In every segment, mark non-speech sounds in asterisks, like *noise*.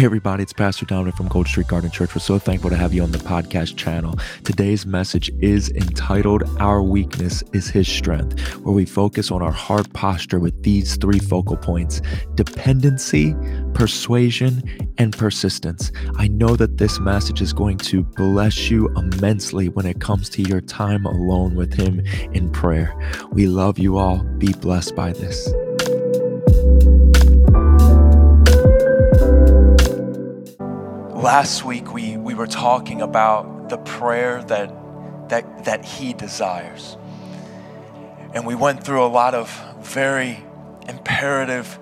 Hey, everybody, it's Pastor Dominic from Gold Street Garden Church. We're so thankful to have you on the podcast channel. Today's message is entitled Our Weakness is His Strength, where we focus on our heart posture with these three focal points dependency, persuasion, and persistence. I know that this message is going to bless you immensely when it comes to your time alone with Him in prayer. We love you all. Be blessed by this. Last week we, we were talking about the prayer that, that, that he desires. And we went through a lot of very imperative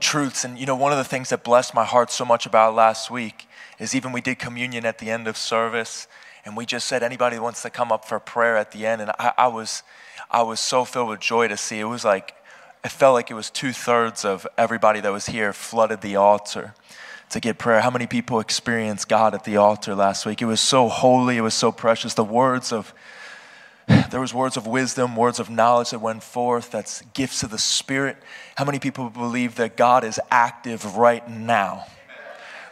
truths. And, you know, one of the things that blessed my heart so much about last week is even we did communion at the end of service. And we just said, anybody wants to come up for prayer at the end. And I, I was, I was so filled with joy to see. It was like, it felt like it was two thirds of everybody that was here flooded the altar to get prayer. How many people experienced God at the altar last week? It was so holy, it was so precious. The words of there was words of wisdom, words of knowledge that went forth. That's gifts of the Spirit. How many people believe that God is active right now?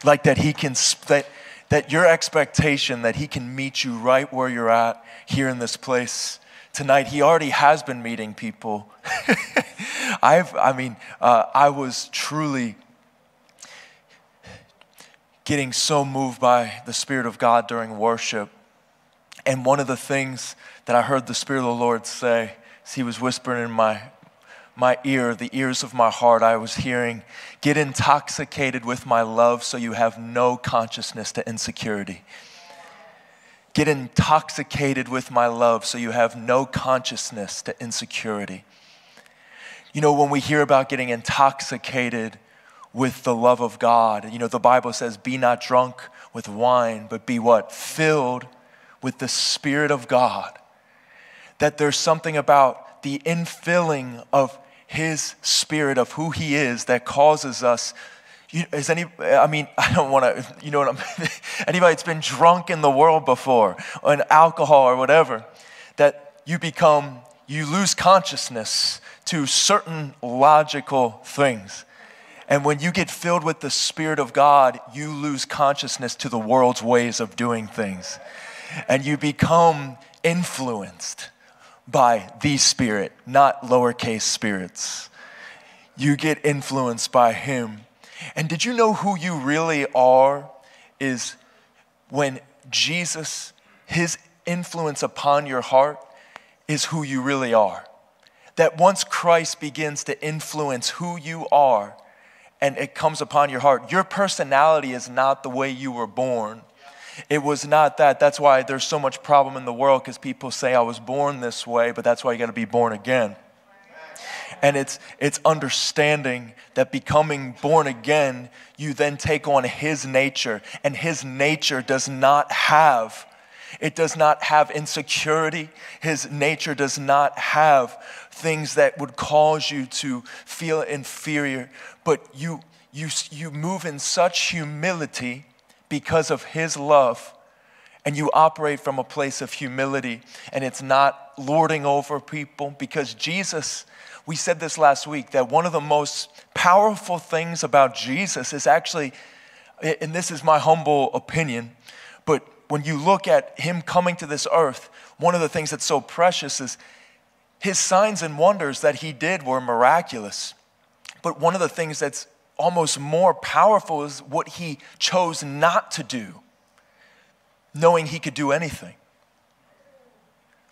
Like that He can that that your expectation that He can meet you right where you're at here in this place tonight. He already has been meeting people. *laughs* I've, I mean, uh, I was truly getting so moved by the Spirit of God during worship. And one of the things that I heard the Spirit of the Lord say as He was whispering in my, my ear, the ears of my heart, I was hearing, Get intoxicated with my love so you have no consciousness to insecurity. Get intoxicated with my love so you have no consciousness to insecurity. You know, when we hear about getting intoxicated, with the love of God. You know, the Bible says, be not drunk with wine, but be what? Filled with the Spirit of God. That there's something about the infilling of His Spirit, of who He is, that causes us. You, is any, I mean, *laughs* I don't want to, you know what I'm, *laughs* anybody that's been drunk in the world before, or in alcohol or whatever, that you become, you lose consciousness to certain logical things and when you get filled with the Spirit of God, you lose consciousness to the world's ways of doing things. And you become influenced by the Spirit, not lowercase spirits. You get influenced by Him. And did you know who you really are? Is when Jesus, His influence upon your heart, is who you really are. That once Christ begins to influence who you are, and it comes upon your heart. Your personality is not the way you were born. It was not that. That's why there's so much problem in the world because people say, I was born this way, but that's why you got to be born again. And it's, it's understanding that becoming born again, you then take on his nature, and his nature does not have it does not have insecurity. His nature does not have things that would cause you to feel inferior, but you, you, you move in such humility because of His love, and you operate from a place of humility, and it's not lording over people because Jesus. We said this last week that one of the most powerful things about Jesus is actually, and this is my humble opinion, but when you look at him coming to this earth, one of the things that's so precious is his signs and wonders that he did were miraculous. But one of the things that's almost more powerful is what he chose not to do, knowing he could do anything.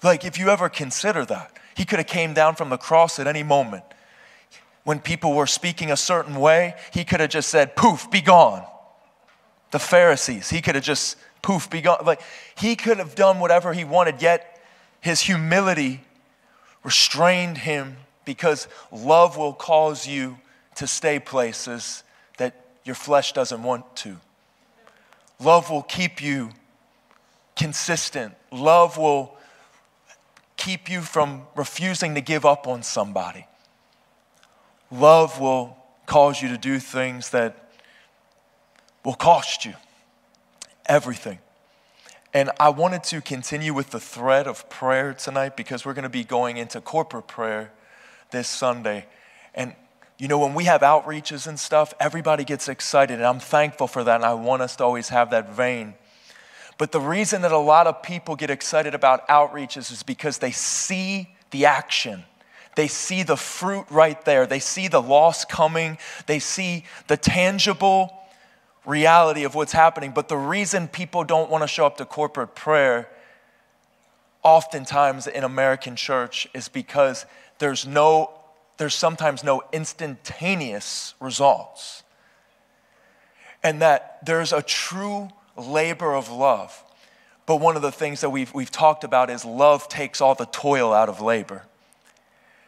Like if you ever consider that, he could have came down from the cross at any moment. When people were speaking a certain way, he could have just said, "Poof, be gone." The Pharisees, he could have just poof, be gone. Like he could have done whatever he wanted, yet his humility restrained him because love will cause you to stay places that your flesh doesn't want to. Love will keep you consistent. Love will keep you from refusing to give up on somebody. Love will cause you to do things that will cost you everything. And I wanted to continue with the thread of prayer tonight because we're going to be going into corporate prayer this Sunday. And You know, when we have outreaches and stuff, everybody gets excited, and I'm thankful for that, and I want us to always have that vein. But the reason that a lot of people get excited about outreaches is because they see the action. They see the fruit right there. They see the loss coming. They see the tangible reality of what's happening. But the reason people don't want to show up to corporate prayer, oftentimes in American church, is because there's no there's sometimes no instantaneous results. And that there's a true labor of love. But one of the things that we've, we've talked about is love takes all the toil out of labor.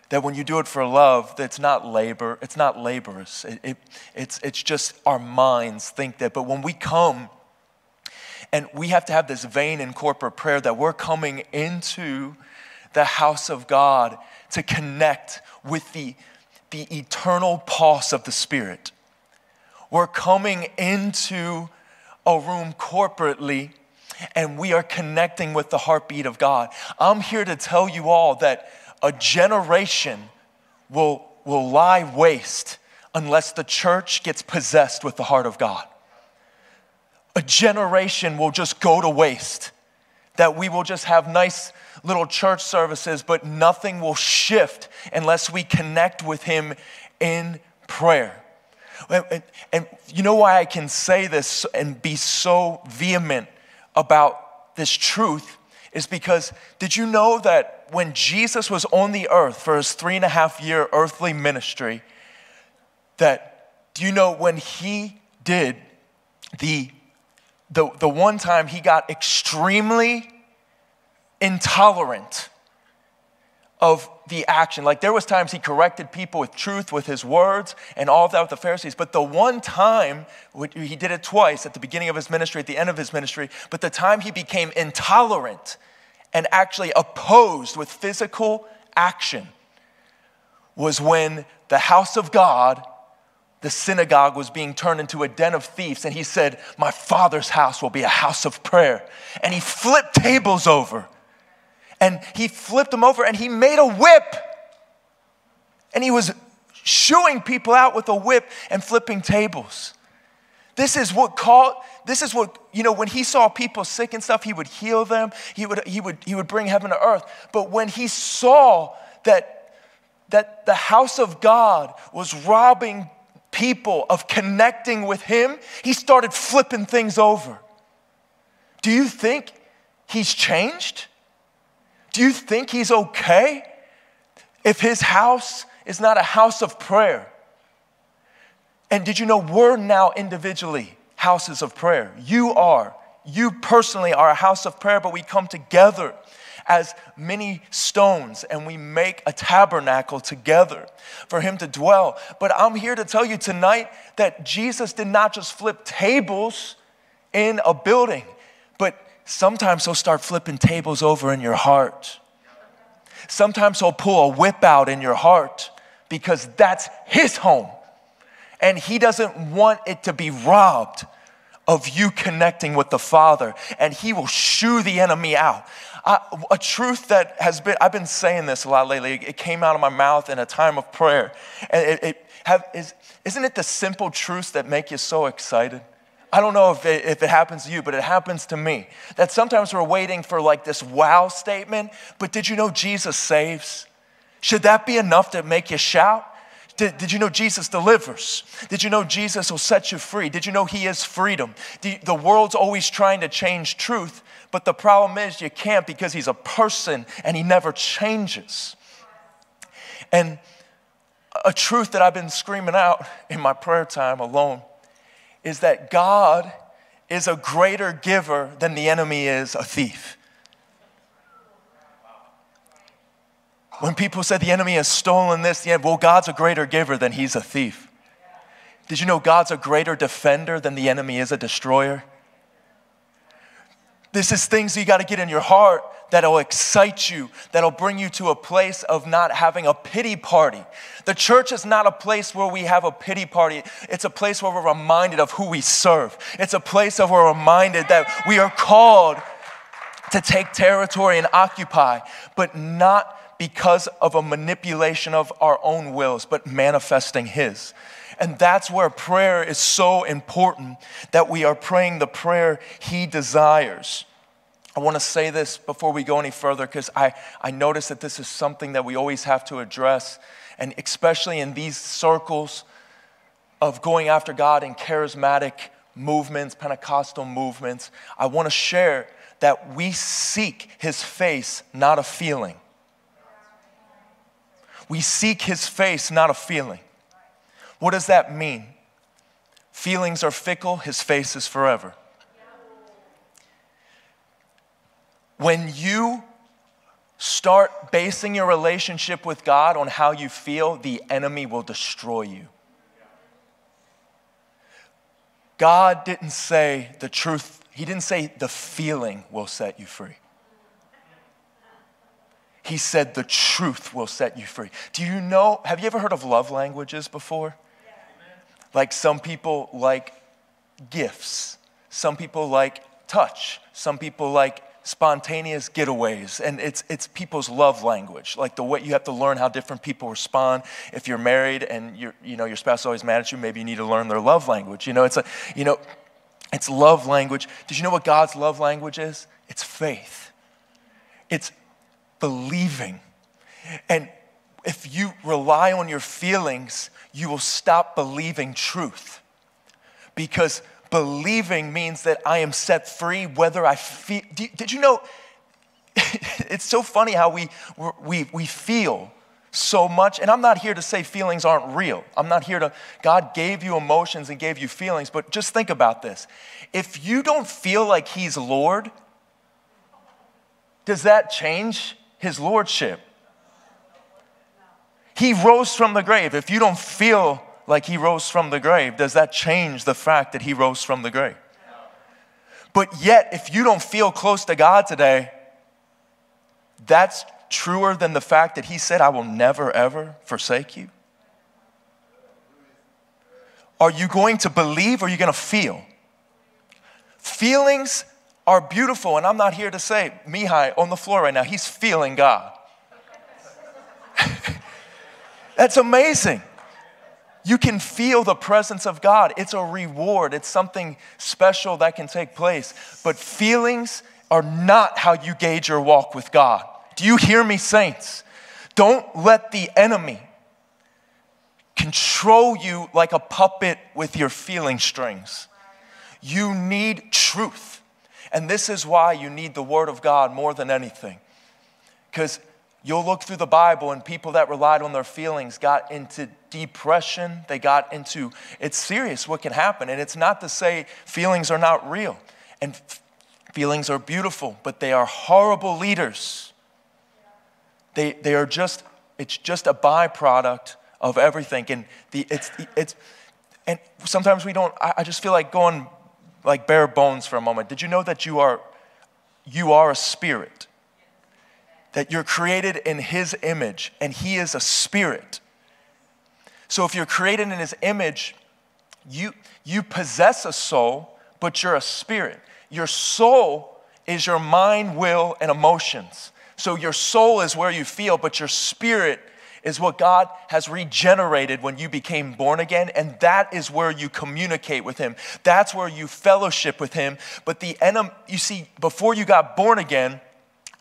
That when you do it for love, it's not labor, it's not laborious. It, it, it's, it's just our minds think that. But when we come, and we have to have this vein in corporate prayer that we're coming into the house of God to connect with the, the eternal pulse of the Spirit. We're coming into a room corporately and we are connecting with the heartbeat of God. I'm here to tell you all that a generation will, will lie waste unless the church gets possessed with the heart of God. A generation will just go to waste, that we will just have nice little church services, but nothing will shift unless we connect with Him in prayer. And, and, you know why I can say this and be so vehement about this truth is because did you know that when Jesus was on the earth for his three and a half year earthly ministry, that do you know when he did the the, the one time he got extremely intolerant of the action. Like there was times he corrected people with truth, with his words, and all of that with the Pharisees. But the one time, he did it twice at the beginning of his ministry, at the end of his ministry, but the time he became intolerant and actually opposed with physical action was when the house of God, the synagogue, was being turned into a den of thieves. And he said, My father's house will be a house of prayer. And he flipped tables over and he flipped them over and he made a whip. And he was shooing people out with a whip and flipping tables. This is what called, this is what, you know, when he saw people sick and stuff, he would heal them. He would, he would, he would bring heaven to earth. But when he saw that, that the house of God was robbing people of connecting with him, he started flipping things over. Do you think he's changed? Do you think he's okay if his house is not a house of prayer? And did you know we're now individually houses of prayer? You are. You personally are a house of prayer, but we come together as many stones and we make a tabernacle together for him to dwell. But I'm here to tell you tonight that Jesus did not just flip tables in a building, but Sometimes he'll start flipping tables over in your heart. Sometimes he'll pull a whip out in your heart because that's his home. And he doesn't want it to be robbed of you connecting with the Father. And he will shoo the enemy out. a truth that has been, I've been saying this a lot lately. It came out of my mouth in a time of prayer. And it, it have, is, isn't it the simple truths that make you so excited? I don't know if it, if it happens to you, but it happens to me. That sometimes we're waiting for like this wow statement, but did you know Jesus saves? Should that be enough to make you shout? Did, did, you know Jesus delivers? Did you know Jesus will set you free? Did you know He is freedom? The, the world's always trying to change truth, but the problem is you can't because He's a person and He never changes. And a truth that I've been screaming out in my prayer time alone is that God is a greater giver than the enemy is a thief. When people say the enemy has stolen this, yeah, well, God's a greater giver than he's a thief. Did you know God's a greater defender than the enemy is a destroyer? This is things you got to get in your heart that'll excite you, that'll bring you to a place of not having a pity party. The church is not a place where we have a pity party. It's a place where we're reminded of who we serve. It's a place where we're reminded that we are called to take territory and occupy, but not because of a manipulation of our own wills, but manifesting His. And that's where prayer is so important that we are praying the prayer He desires. I want to say this before we go any further because I, I notice that this is something that we always have to address, and especially in these circles of going after God in charismatic movements, Pentecostal movements. I want to share that we seek His face, not a feeling. We seek His face, not a feeling. What does that mean? Feelings are fickle, His face is forever. When you start basing your relationship with God on how you feel, the enemy will destroy you. God didn't say the truth, He didn't say the feeling will set you free. He said the truth will set you free. Do you know, have you ever heard of love languages before? Like some people like gifts, some people like touch, some people like spontaneous getaways. And it's, it's people's love language. Like the way you have to learn how different people respond. If you're married and you you know your spouse is always mad at you maybe you need to learn their love language. You know it's a you know it's love language. Did you know what god's love language is? It's faith. It's believing. And if you rely on your feelings you will stop believing truth because believing means that I am set free whether I feel. Did you know? *laughs* it's so funny how we, we, we feel so much. And I'm not here to say feelings aren't real. I'm not here to, God gave you emotions and gave you feelings, but just think about this. If you don't feel like He's Lord, does that change His Lordship? He rose from the grave. If you don't feel like he rose from the grave, does that change the fact that he rose from the grave? But yet, if you don't feel close to God today, that's truer than the fact that he said, I will never, ever forsake you? Are you going to believe or are you going to feel? Feelings are beautiful, and I'm not here to say, Mihai on the floor right now, he's feeling God. *laughs* That's amazing. You can feel the presence of God. It's a reward, it's something special that can take place. But feelings are not how you gauge your walk with God. Do you hear me, saints? Don't let the enemy control you like a puppet with your feeling strings. You need truth. And this is why you need the Word of God more than anything. Because You'll look through the Bible, and people that relied on their feelings got into depression. They got into, it's serious what can happen. And it's not to say feelings are not real. And feelings are beautiful, but they are horrible leaders. They, they are just, it's just a byproduct of everything. And the, it's, it's, and sometimes we don't, I, I just feel like going like bare bones for a moment. Did you know that you are, you are a spirit? That you're created in His image and He is a spirit. So if you're created in His image, you, you possess a soul, but you're a spirit. Your soul is your mind, will, and emotions. So your soul is where you feel, but your spirit is what God has regenerated when you became born again, and that is where you communicate with Him. That's where you fellowship with Him. But the enemy, you see, before you got born again,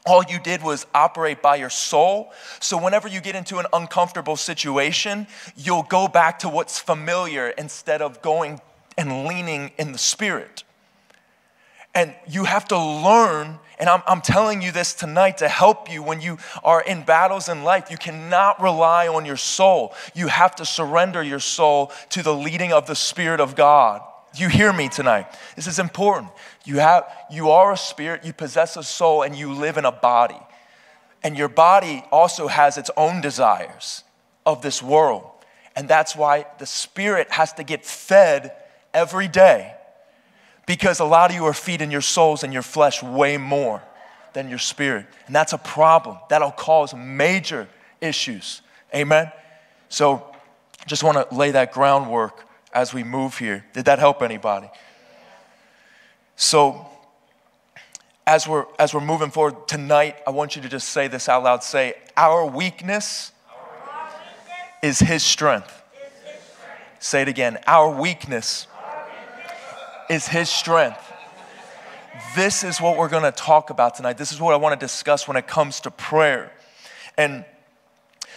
all you did was operate by your soul. So, whenever you get into an uncomfortable situation, you'll go back to what's familiar instead of going and leaning in the spirit. And you have to learn, and I'm, I'm telling you this tonight to help you when you are in battles in life. You cannot rely on your soul. You have to surrender your soul to the leading of the Spirit of God. You hear me tonight. This is important. You, have, you are a spirit, you possess a soul, and you live in a body. And your body also has its own desires of this world. And that's why the spirit has to get fed every day. Because a lot of you are feeding your souls and your flesh way more than your spirit. And that's a problem. That'll cause major issues. Amen? So, just want to lay that groundwork as we move here. Did that help anybody? So, as we're, as we're moving forward tonight, I want you to just say this out loud. Say, Our weakness, Our weakness is His strength. Is his strength. Say it again. Our weakness, Our weakness is His strength. This is what we're going to talk about tonight. This is what I want to discuss when it comes to prayer. And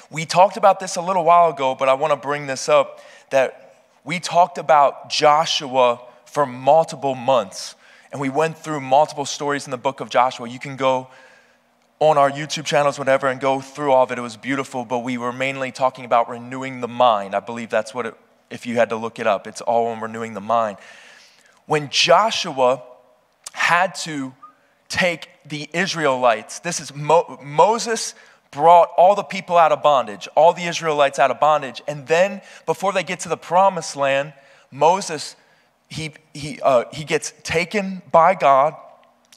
we talked about this a little while ago, but I want to bring this up that we talked about Joshua for multiple months and we went through multiple stories in the book of Joshua. You can go on our YouTube channels, whatever, and go through all of it. It was beautiful, but we were mainly talking about renewing the mind. I believe that's what it, if you had to look it up, it's all on renewing the mind. When Joshua had to take the Israelites, this is Mo- Moses brought all the people out of bondage, all the Israelites out of bondage. And then before they get to the promised land, Moses he, he, uh, he gets taken by God.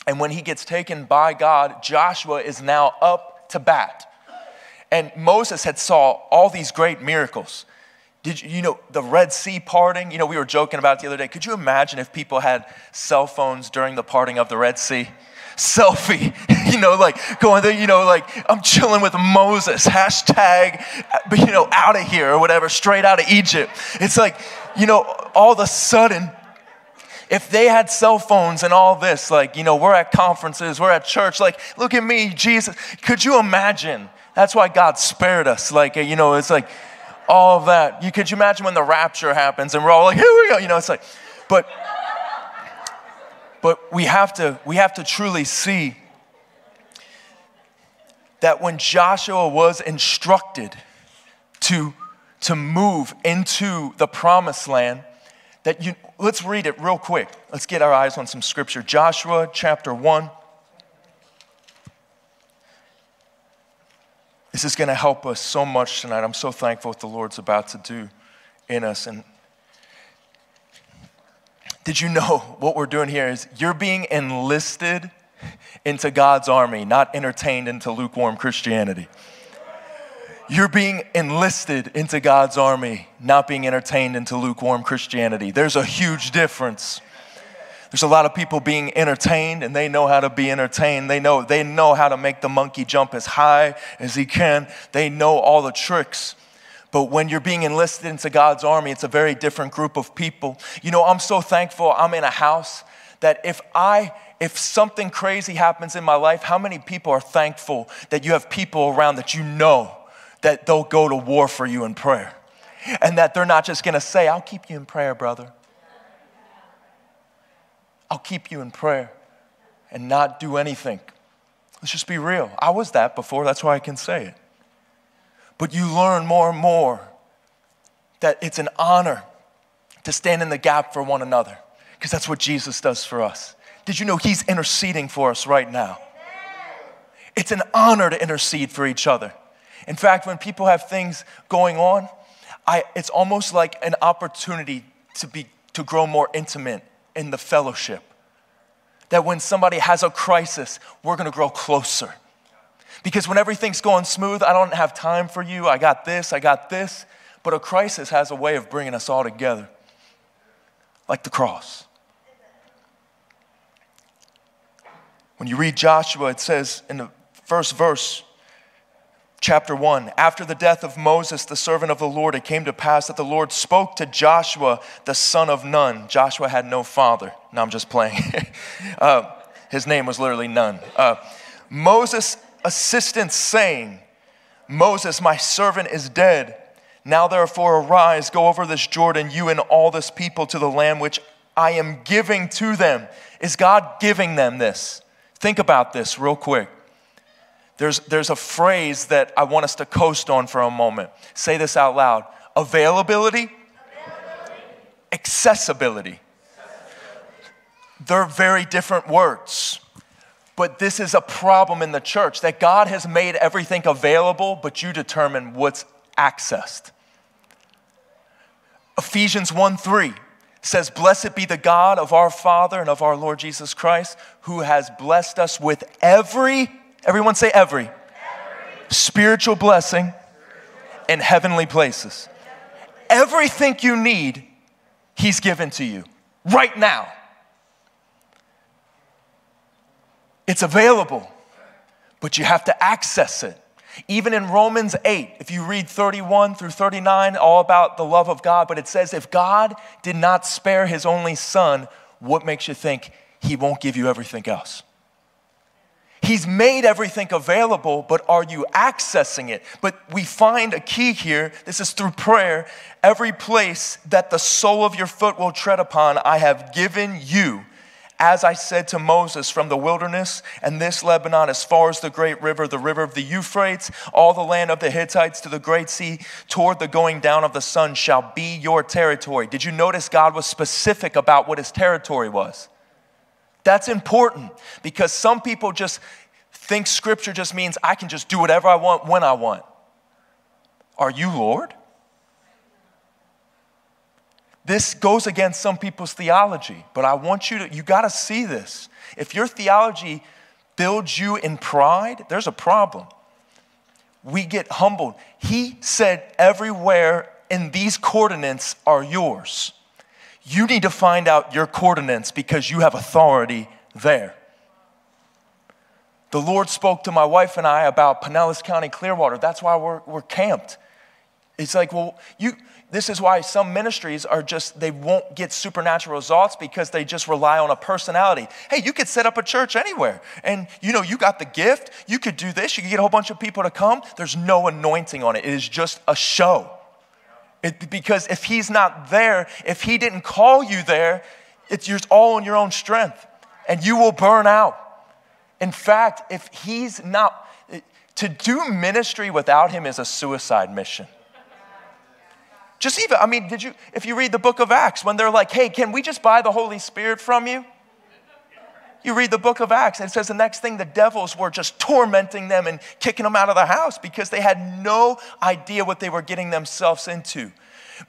And when he gets taken by God, Joshua is now up to bat. And Moses had saw all these great miracles. Did you, you know, the Red Sea parting? You know, we were joking about it the other day. Could you imagine if people had cell phones during the parting of the Red Sea? Selfie, *laughs* you know, like going there, you know, like I'm chilling with Moses, hashtag, but you know, out of here or whatever, straight out of Egypt. It's like, you know, all of a sudden, if they had cell phones and all this, like, you know, we're at conferences, we're at church, like, look at me, Jesus. Could you imagine? That's why God spared us. Like, you know, it's like all of that. You could you imagine when the rapture happens and we're all like, here we go, you know, it's like, but but we have to we have to truly see that when Joshua was instructed to, to move into the promised land, that you, let's read it real quick. Let's get our eyes on some scripture. Joshua chapter 1. This is going to help us so much tonight. I'm so thankful what the Lord's about to do in us. And did you know *laughs* what we're doing here is you're being enlisted into God's army, not entertained into lukewarm Christianity. You're being enlisted into God's army, not being entertained into lukewarm Christianity. There's a huge difference. There's a lot of people being entertained and they know how to be entertained. They know, they know how to make the monkey jump as high as he can. They know all the tricks. But when you're being enlisted into God's army, it's a very different group of people. You know, I'm so thankful I'm in a house that if I if something crazy happens in my life, how many people are thankful that you have people around that you know that they'll go to war for you in prayer. And that they're not just gonna say, I'll keep you in prayer, brother. I'll keep you in prayer and not do anything. Let's just be real. I was that before, that's why I can say it. But you learn more and more that it's an honor to stand in the gap for one another because that's what Jesus does for us. Did you know He's interceding for us right now? It's an honor to intercede for each other. In fact, when people have things going on, I, it's almost like an opportunity to, be, to grow more intimate in the fellowship. That when somebody has a crisis, we're gonna grow closer. Because when everything's going smooth, I don't have time for you, I got this, I got this. But a crisis has a way of bringing us all together, like the cross. When you read Joshua, it says in the first verse, chapter 1. After the death of Moses, the servant of the Lord, it came to pass that the Lord spoke to Joshua, the son of Nun. Joshua had no father. No, I'm just playing. *laughs* uh, his name was literally Nun. Uh, Moses' assistant saying, Moses, my servant, is dead. Now therefore arise, go over this Jordan, you and all this people, to the land which I am giving to them. Is God giving them this? Think about this real quick. There's, there's a phrase that I want us to coast on for a moment. Say this out loud availability, availability. accessibility. They're very different words. But this is a problem in the church that God has made everything available, but you determine what's accessed. Ephesians 1 3 says, Blessed be the God of our Father and of our Lord Jesus Christ, who has blessed us with every Everyone say every. every. Spiritual blessing in heavenly places. Everything you need, He's given to you right now. It's available, but you have to access it. Even in Romans 8, if you read 31 through 39, all about the love of God, but it says, if God did not spare his only son, what makes you think he won't give you everything else? He's made everything available, but are you accessing it? But we find a key here. This is through prayer. Every place that the sole of your foot will tread upon, I have given you as I said to Moses, from the wilderness and this Lebanon, as far as the great river, the river of the Euphrates, all the land of the Hittites to the great sea, toward the going down of the sun, shall be your territory. Did you notice God was specific about what his territory was? That's important because some people just think scripture just means I can just do whatever I want when I want. Are you Lord? This goes against some people's theology, but I want you to, you got to see this. If your theology builds you in pride, there's a problem. We get humbled. He said, everywhere in these coordinates are yours. You need to find out your coordinates because you have authority there. The Lord spoke to my wife and I about Pinellas County, Clearwater. That's why we're, we're camped. It's like, well, you, this is why some ministries are just, they won't get supernatural results because they just rely on a personality. Hey, you could set up a church anywhere. And you know, you got the gift. You could do this. You could get a whole bunch of people to come. There's no anointing on it. It is just a show. It, because if he's not there, if he didn't call you there, it's all on your own strength and you will burn out. In fact, if he's not, to do ministry without him is a suicide mission. Just even, I mean, did you, if you read the book of Acts, when they're like, hey, can we just buy the Holy Spirit from you? You read the book of Acts, and it says the next thing the devils were just tormenting them and kicking them out of the house because they had no idea what they were getting themselves into.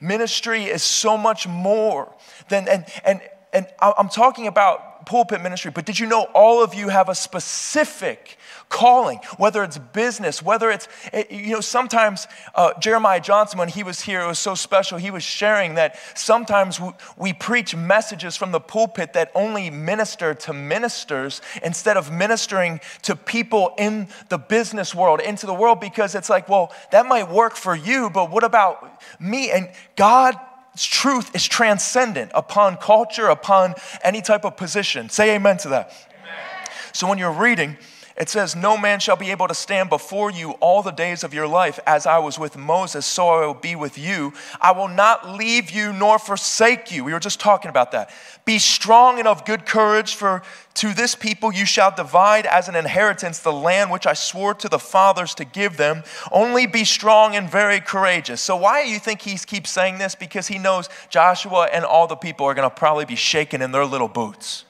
Ministry is so much more than, and, and, and I'm talking about pulpit ministry, but did you know all of you have a specific calling, whether it's business, whether it's, eh, you know, sometimes uh, Jeremiah Johnson, when he was here, it was so special. He was sharing that sometimes we, we preach messages from the pulpit that only minister to ministers instead of ministering to people in the business world, into the world, because it's like, well, that might work for you, but what about me? And God truth is transcendent upon culture, upon any type of position. Say amen to that. Amen. So when you're reading, it says, No man shall be able to stand before you all the days of your life. As I was with Moses, so I will be with you. I will not leave you nor forsake you. We were just talking about that. Be strong and of good courage, for to this people you shall divide as an inheritance the land which I swore to the fathers to give them. Only be strong and very courageous. So, why do you think he keeps saying this? Because he knows Joshua and all the people are going to probably be shaking in their little boots.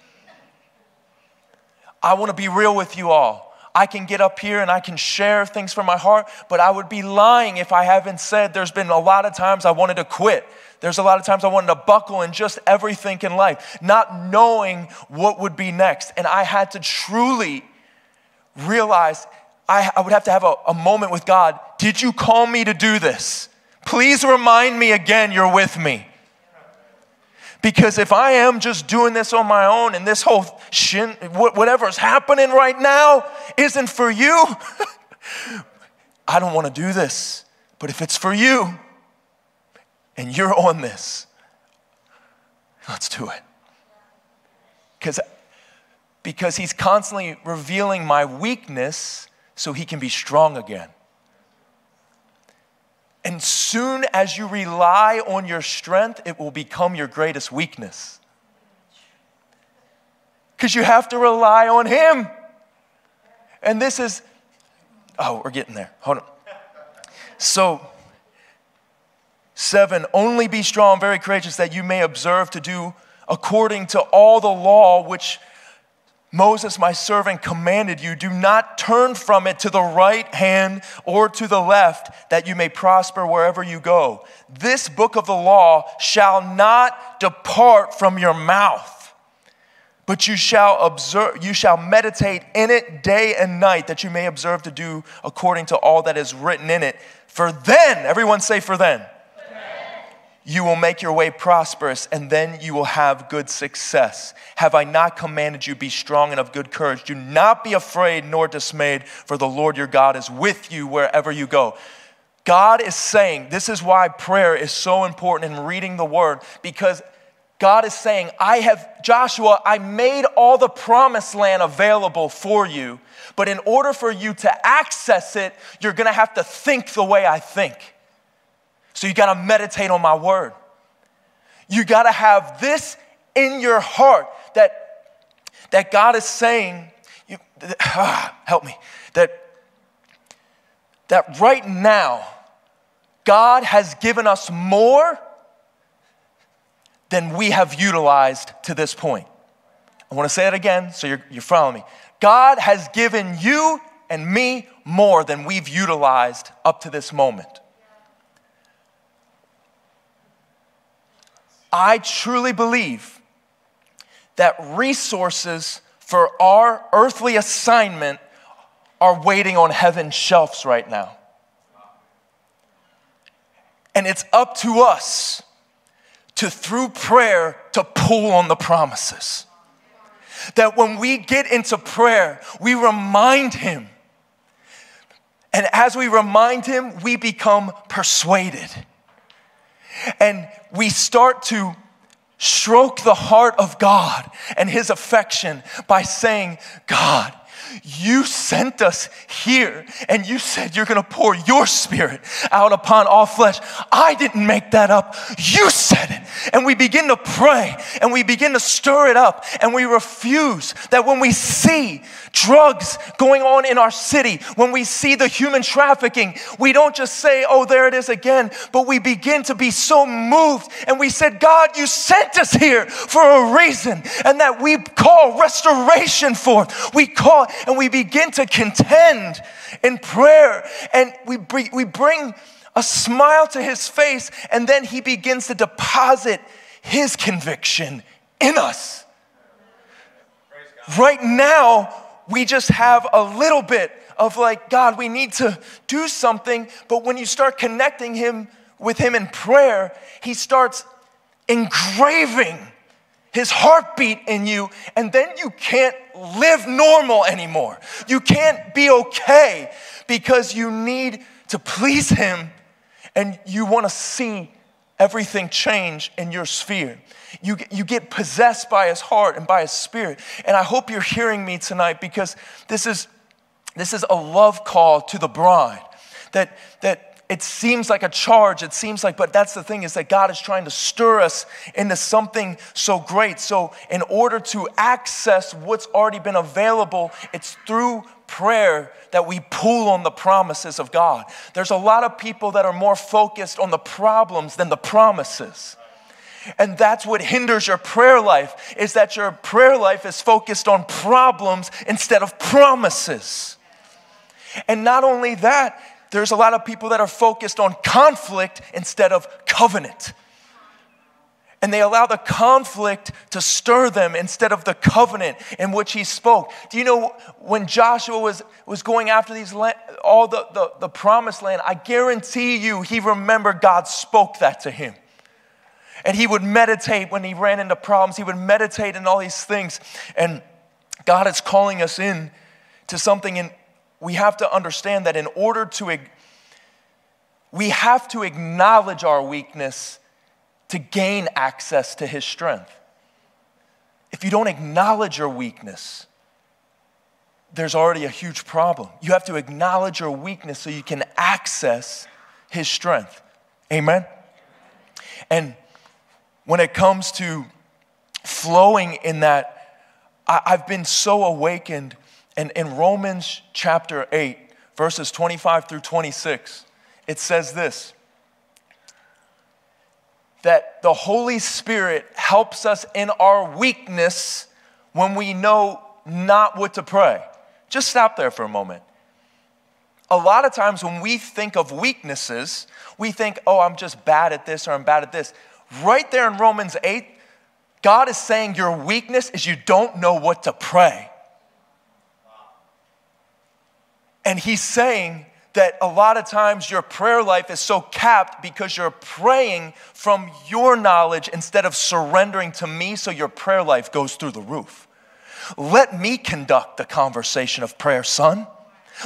I want to be real with you all. I can get up here and I can share things from my heart, but I would be lying if I haven't said there's been a lot of times I wanted to quit. There's a lot of times I wanted to buckle in just everything in life, not knowing what would be next. And I had to truly realize I, I would have to have a, a moment with God. Did you call me to do this? Please remind me again you're with me. Because if I am just doing this on my own and this whole shin, whatever's happening right now isn't for you, *laughs* I don't want to do this. But if it's for you and you're on this, let's do it. Because because he's constantly revealing my weakness so he can be strong again. And soon as you rely on your strength, it will become your greatest weakness. Because you have to rely on Him. And this is, oh, we're getting there. Hold on. So, seven, only be strong, very courageous, that you may observe to do according to all the law which Moses, my servant, commanded you, do not turn from it to the right hand or to the left, that you may prosper wherever you go. This book of the law shall not depart from your mouth, but you shall observe, you shall meditate in it day and night, that you may observe to do according to all that is written in it. For then, everyone say, for then. You will make your way prosperous, and then you will have good success. Have I not commanded you, be strong and of good courage? Do not be afraid nor dismayed, for the Lord your God is with you wherever you go. God is saying, this is why prayer is so important in reading the word, because God is saying, I have, Joshua, I made all the promised land available for you, but in order for you to access it, you're gonna have to think the way I think. So you got to meditate on my word. You got to have this in your heart that, that God is saying, you, *sighs* ah, help me, that, that right now, God has given us more than we have utilized to this point. I want to say it again so you're, you're following me. God has given you and me more than we've utilized up to this moment. I truly believe that resources for our earthly assignment are waiting on heaven's shelves right now. And it's up to us to, through prayer, to pull on the promises. That when we get into prayer, we remind Him. And as we remind Him, we become persuaded. And we start to stroke the heart of God and His affection by saying, God, you sent us here and you said you're going to pour your spirit out upon all flesh. I didn't make that up. You said it. And we begin to pray and we begin to stir it up and we refuse that when we see drugs going on in our city, when we see the human trafficking, we don't just say, oh, there it is again, but we begin to be so moved and we said, God, you sent us here for a reason and that we call restoration forth. We call and we begin to contend in prayer and we, we bring a smile to his face and then he begins to deposit his conviction in us. Right now, we just have a little bit of like, God, we need to do something. But when you start connecting him with him in prayer, he starts engraving his heartbeat in you, and then you can't live normal anymore. You can't be okay because you need to please him and you want to see everything change in your sphere. You, you get possessed by his heart and by his spirit. And I hope you're hearing me tonight because this is, this is a love call to the bride. That, that it seems like a charge, it seems like, but that's the thing is that God is trying to stir us into something so great. So, in order to access what's already been available, it's through prayer that we pull on the promises of God. There's a lot of people that are more focused on the problems than the promises. And that's what hinders your prayer life is that your prayer life is focused on problems instead of promises. And not only that, there's a lot of people that are focused on conflict instead of covenant and they allow the conflict to stir them instead of the covenant in which he spoke. Do you know when Joshua was, was going after these all the, the, the promised land, I guarantee you he remembered God spoke that to him. And he would meditate when he ran into problems, he would meditate in all these things. And God is calling us in to something, and we have to understand that in order to, we have to acknowledge our weakness to gain access to his strength. If you don't acknowledge your weakness, there's already a huge problem. You have to acknowledge your weakness so you can access his strength. Amen? And when it comes to flowing in that, I, have been so awakened. And in Romans chapter 8, verses 25 through 26, it says this that the Holy Spirit helps us in our weakness when we know not what to pray. Just stop there for a moment. A lot of times when we think of weaknesses, we think, oh, I'm just bad at this or I'm bad at this. Right there in Romans 8, God is saying your weakness is you don't know what to pray. And He's saying that a lot of times your prayer life is so capped because you're praying from your knowledge instead of surrendering to me, so your prayer life goes through the roof. Let me conduct the conversation of prayer, son.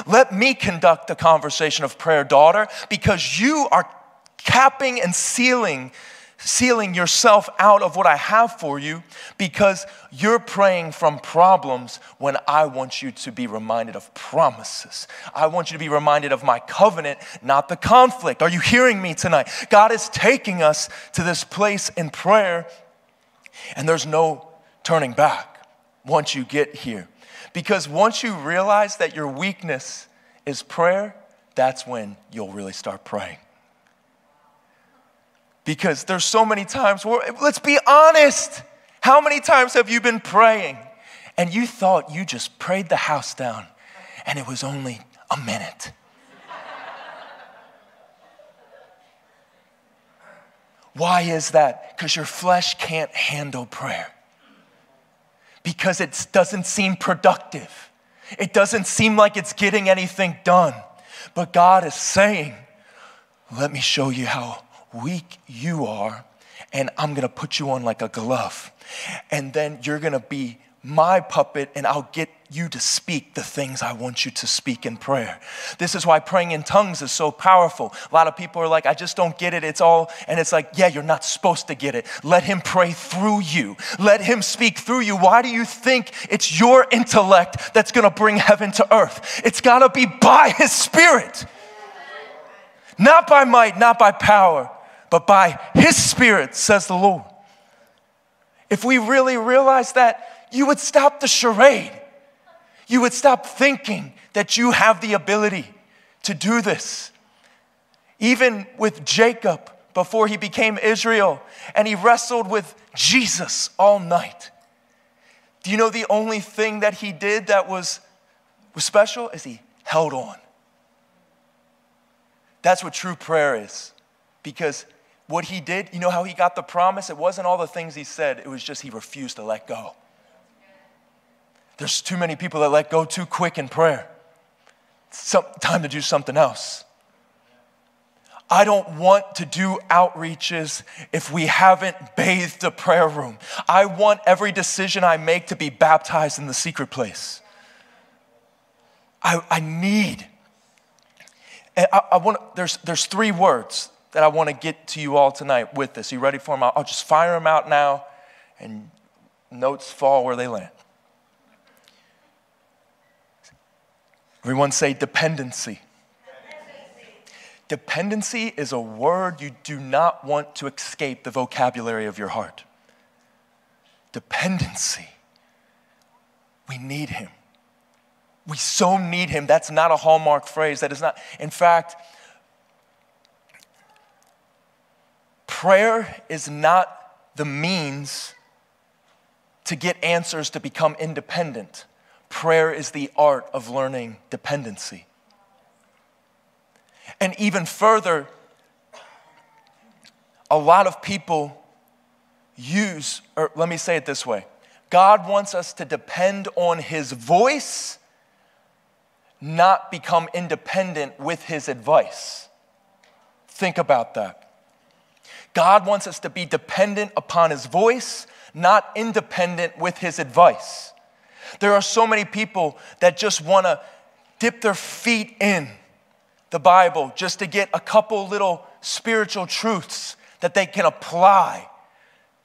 Let me conduct the conversation of prayer, daughter, because you are capping and sealing sealing yourself out of what I have for you because you're praying from problems when I want you to be reminded of promises. I want you to be reminded of my covenant, not the conflict. Are you hearing me tonight? God is taking us to this place in prayer, and there's no turning back once you get here. Because once you realize that your weakness is prayer, that's when you'll really start praying because there's so many times where, let's be honest, how many times have you been praying and you thought you just prayed the house down and it was only a minute? Why is that? Because your flesh can't handle prayer. Because it doesn't seem productive. It doesn't seem like it's getting anything done. But God is saying, let me show you how weak you are, and I'm gonna put you on like a glove. And then you're gonna be my puppet, and I'll get you to speak the things I want you to speak in prayer. This is why praying in tongues is so powerful. A lot of people are like, I just don't get it. It's all, and it's like, yeah, you're not supposed to get it. Let Him pray through you, let Him speak through you. Why do you think it's your intellect that's gonna bring heaven to earth? It's gotta be by His Spirit, not by might, not by power, but by His Spirit, says the Lord. If we really realize that, you would stop the charade. You would stop thinking that you have the ability to do this. Even with Jacob, before he became Israel, and he wrestled with Jesus all night. Do you know the only thing that he did that was, was special is he held on. That's what true prayer is. Because what he did, you know how he got the promise? It wasn't all the things he said, it was just he refused to let go. There's too many people that let go too quick in prayer. It's time to do something else. I don't want to do outreaches if we haven't bathed the prayer room. I want every decision I make to be baptized in the secret place. I, I need. I, I want, there's, there's three words that I want to get to you all tonight with this. Are you ready for them? I'll, just fire them out now, and notes fall where they land. Everyone say dependency. Dependency is a word you do not want to escape the vocabulary of your heart. Dependency. We need Him. We so need Him. That's not a hallmark phrase. That is not, in fact, Prayer is not the means to get answers to become independent. Prayer is the art of learning dependency. And even further, a lot of people use, or let me say it this way God wants us to depend on His voice, not become independent with His advice. Think about that. God wants us to be dependent upon His voice, not independent with His advice. There are so many people that just want to dip their feet in the Bible just to get a couple little spiritual truths that they can apply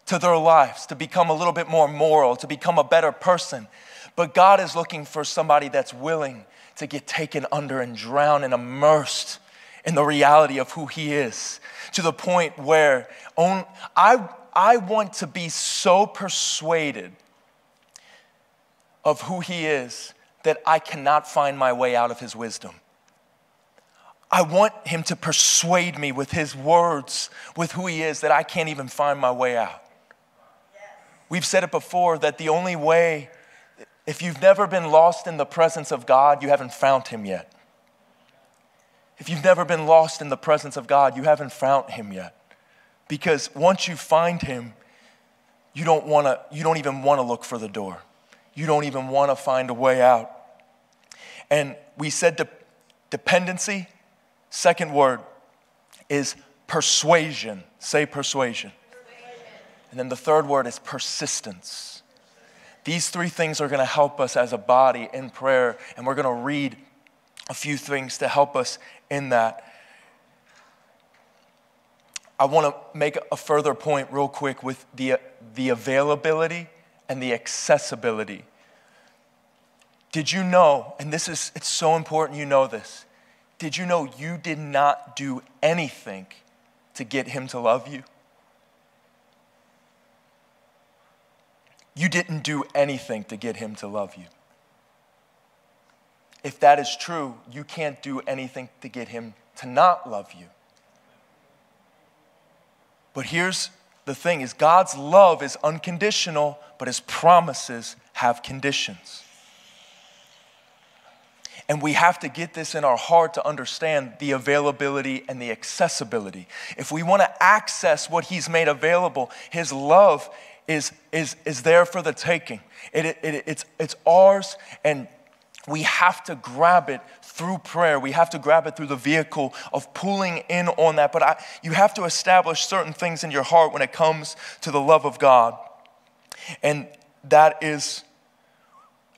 to their lives to become a little bit more moral, to become a better person. But God is looking for somebody that's willing to get taken under and drown and immersed in the reality of who He is to the point where on, I, I want to be so persuaded of who He is that I cannot find my way out of His wisdom. I want Him to persuade me with His words, with who He is, that I can't even find my way out. We've said it before that the only way, if you've never been lost in the presence of God, you haven't found Him yet. If you've never been lost in the presence of God, you haven't found him yet. Because once you find him, you don't want to you don't even want to look for the door. You don't even want to find a way out. And we said de- dependency Second word is persuasion. Say persuasion. And then the third word is persistence. These three things are going to help us as a body in prayer, and we're going to read a few things to help us in that. I want to make a further point real quick with the, the availability and the accessibility. Did you know, and this is, it's so important you know this, did you know you did not do anything to get him to love you? You didn't do anything to get him to love you. If that is true, you can't do anything to get him to not love you. But here's the thing is God's love is unconditional, but his promises have conditions. And we have to get this in our heart to understand the availability and the accessibility. If we want to access what He's made available, His love is, is, is there for the taking. It, it, it, it's, it's ours, and we have to grab it through prayer. We have to grab it through the vehicle of pulling in on that. But I, you have to establish certain things in your heart when it comes to the love of God. And that is,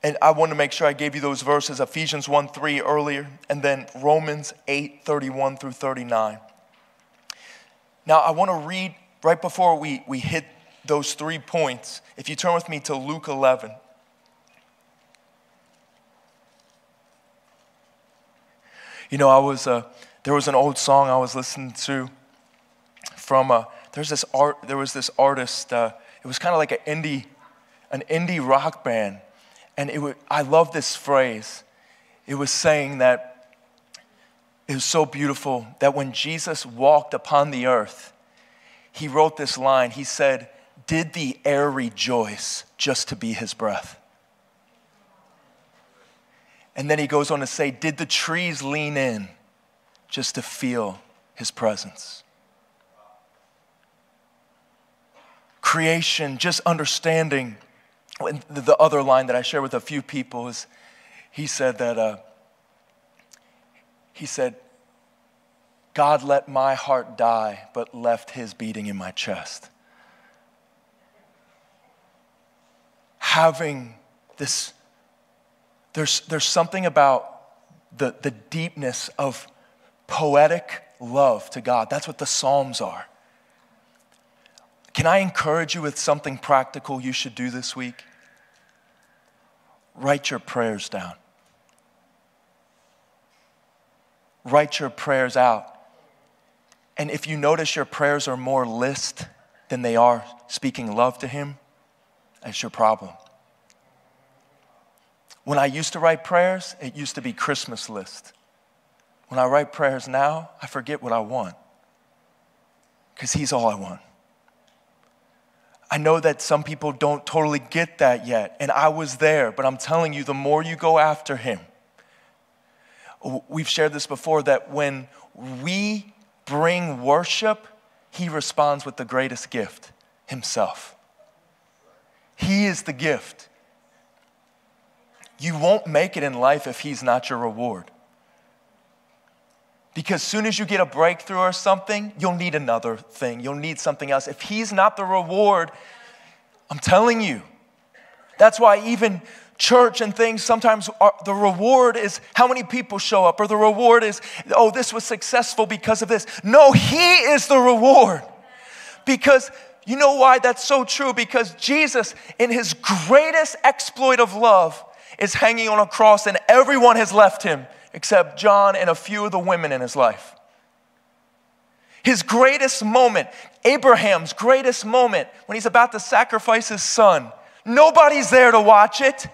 and I want to make sure I gave you those verses Ephesians 1 3 earlier, and then Romans 8 31 through 39. Now, I want to read right before we, we hit those three points. If you turn with me to Luke 11. You know, I was, uh, there was an old song I was listening to from, uh, there's this art, there was this artist, uh, it was kind of like an indie, an indie rock band. And it I love this phrase. It was saying that it was so beautiful that when Jesus walked upon the earth, he wrote this line. He said, Did the air rejoice just to be his breath? And then he goes on to say, Did the trees lean in just to feel his presence? Creation, just understanding. The other line that I share with a few people is he said that, uh, he said, God let my heart die, but left his beating in my chest. Having this there's, there's something about the, the deepness of poetic love to God. That's what the Psalms are. Can I encourage you with something practical you should do this week? Write your prayers down. Write your prayers out. And if you notice your prayers are more list than they are speaking love to Him, that's your problem. When I used to write prayers, it used to be Christmas list. When I write prayers now, I forget what I want because He's all I want. I know that some people don't totally get that yet, and I was there, but I'm telling you, the more you go after Him, we've shared this before that when we bring worship, He responds with the greatest gift Himself. He is the gift. You won't make it in life if He's not your reward. Because soon as you get a breakthrough or something, you'll need another thing. You'll need something else. If He's not the reward, I'm telling you. That's why even church and things sometimes are, the reward is how many people show up, or the reward is, oh, this was successful because of this. No, He is the reward. Because you know why that's so true? Because Jesus, in His greatest exploit of love, is hanging on a cross and everyone has left him except John and a few of the women in his life. His greatest moment, Abraham's greatest moment, when he's about to sacrifice his son, nobody's there to watch it.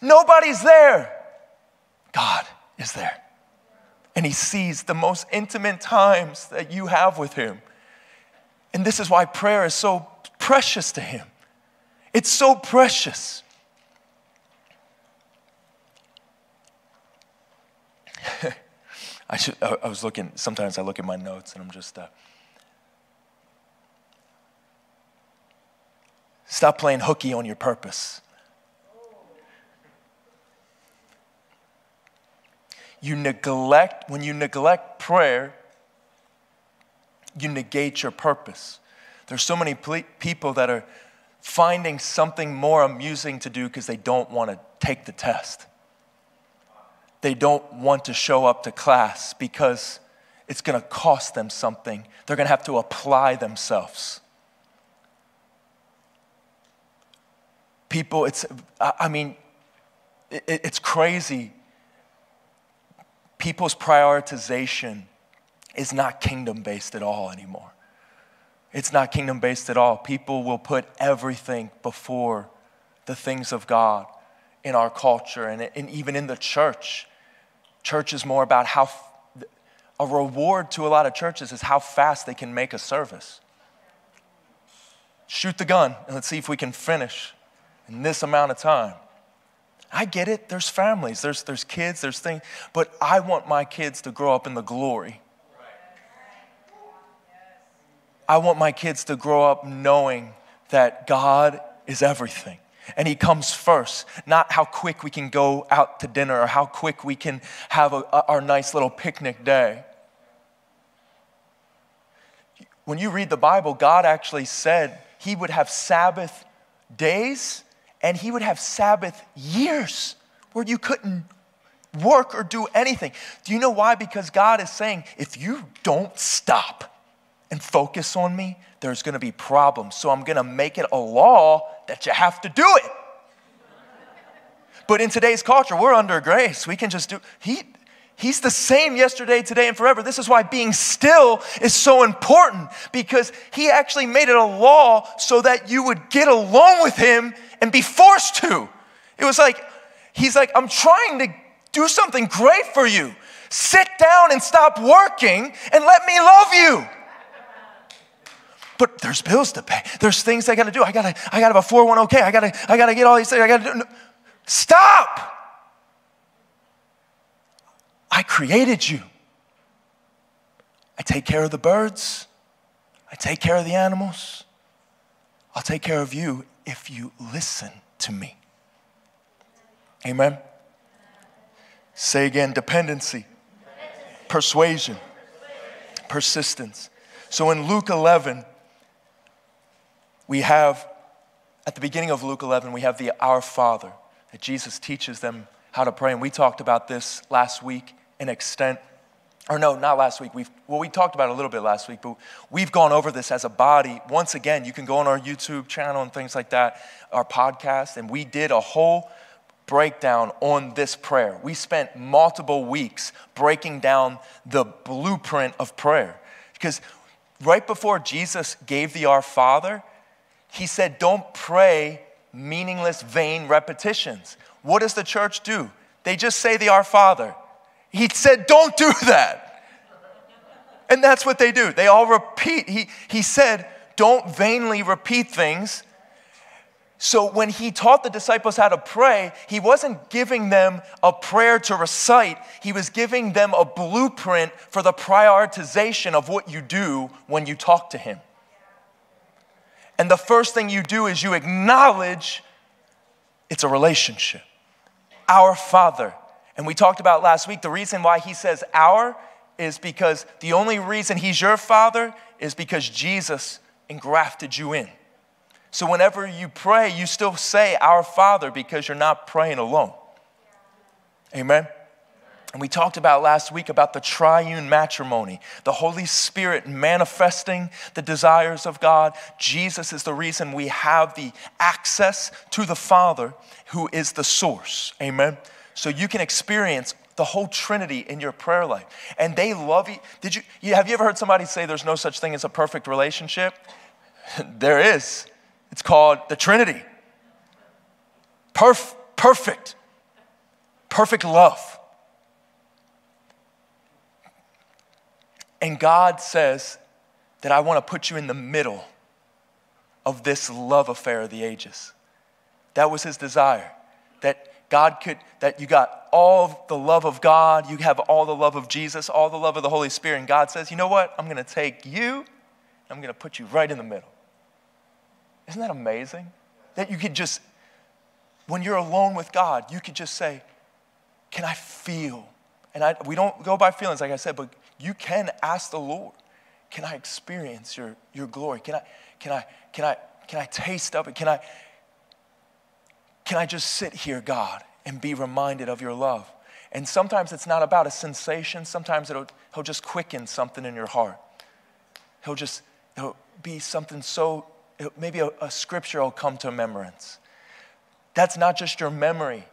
Nobody's there. God is there. And he sees the most intimate times that you have with him. And this is why prayer is so precious to him. It's so precious. *laughs* I, should, I, was looking, sometimes I look at my notes and I'm just, uh, stop playing hooky on your purpose. you neglect, when you neglect prayer, you negate your purpose. There's so many ple- people that are finding something more amusing to do because they don't want to take the test. They don't want to show up to class because it's going to cost them something. They're going to have to apply themselves. People, it's, I mean, it's crazy. People's prioritization is not kingdom based at all anymore. It's not kingdom based at all. People will put everything before the things of God in our culture and, and even in the church. Church is more about how, a reward to a lot of churches is how fast they can make a service. Shoot the gun and let's see if we can finish in this amount of time. I get it. There's families, there's, there's kids, there's things, but I want my kids to grow up in the glory I want my kids to grow up knowing that God is everything. And He comes first, not how quick we can go out to dinner or how quick we can have a, a, our nice little picnic day. When you read the Bible, God actually said He would have Sabbath days and He would have Sabbath years where you couldn't work or do anything. Do you know why? Because God is saying, if you don't stop, and focus on me, there's gonna be problems. So I'm gonna make it a law that you have to do it. But in today's culture, we're under grace. We can just do, he, He's the same yesterday, today, and forever. This is why being still is so important because He actually made it a law so that you would get along with Him and be forced to. It was like, He's like, I'm trying to do something great for you. Sit down and stop working and let me love you. But there's bills to pay. There's things I got to do. I got to I got to have a 401k. I got to I got to get all these things. I got to do. No. Stop. I created you. I take care of the birds. I take care of the animals. I'll take care of you if you listen to me. Amen. Say again dependency, persuasion, persistence. So in Luke 11, we have, at the beginning of Luke 11, we have the Our Father, that Jesus teaches them how to pray. And we talked about this last week in extent. Or no, not last week. We've, well, we talked about it a little bit last week, but we've gone over this as a body. Once again, you can go on our YouTube channel and things like that, our podcast, and we did a whole breakdown on this prayer. We spent multiple weeks breaking down the blueprint of prayer. Because right before Jesus gave the Our Father, he said, don't pray meaningless, vain repetitions. What does the church do? They just say the Our Father. He said, don't do *laughs* that. And that's what they do. They all repeat. He, he said, don't vainly repeat things. So when he taught the disciples how to pray, he wasn't giving them a prayer to recite, he was giving them a blueprint for the prioritization of what you do when you talk to him. And the first thing you do is you acknowledge it's a relationship. Our Father. And we talked about last week the reason why he says our is because the only reason he's your father is because Jesus engrafted you in. So whenever you pray, you still say our Father because you're not praying alone. Amen. And we talked about last week about the triune matrimony, the Holy Spirit manifesting the desires of God. Jesus is the reason we have the access to the Father who is the source. Amen. So you can experience the whole Trinity in your prayer life. And they love you. Did you have you ever heard somebody say there's no such thing as a perfect relationship? *laughs* there is. It's called the Trinity. Perf- perfect. Perfect love. And God says that I want to put you in the middle of this love affair of the ages. That was his desire. That God could, that you got all the love of God, you have all the love of Jesus, all the love of the Holy Spirit. And God says, you know what? I'm going to take you, I'm going to put you right in the middle. Isn't that amazing? That you could just, when you're alone with God, you could just say, Can I feel And I, we don't go by feelings, like I said, but you can ask the Lord, can I experience your, your glory? Can I, can, I, can, I, can I taste of it? Can I, can I just sit here, God, and be reminded of your love? And sometimes it's not about a sensation. Sometimes it'll, he'll just quicken something in your heart. He'll just he'll be something so, maybe a, a scripture will come to remembrance. That's not just your memory.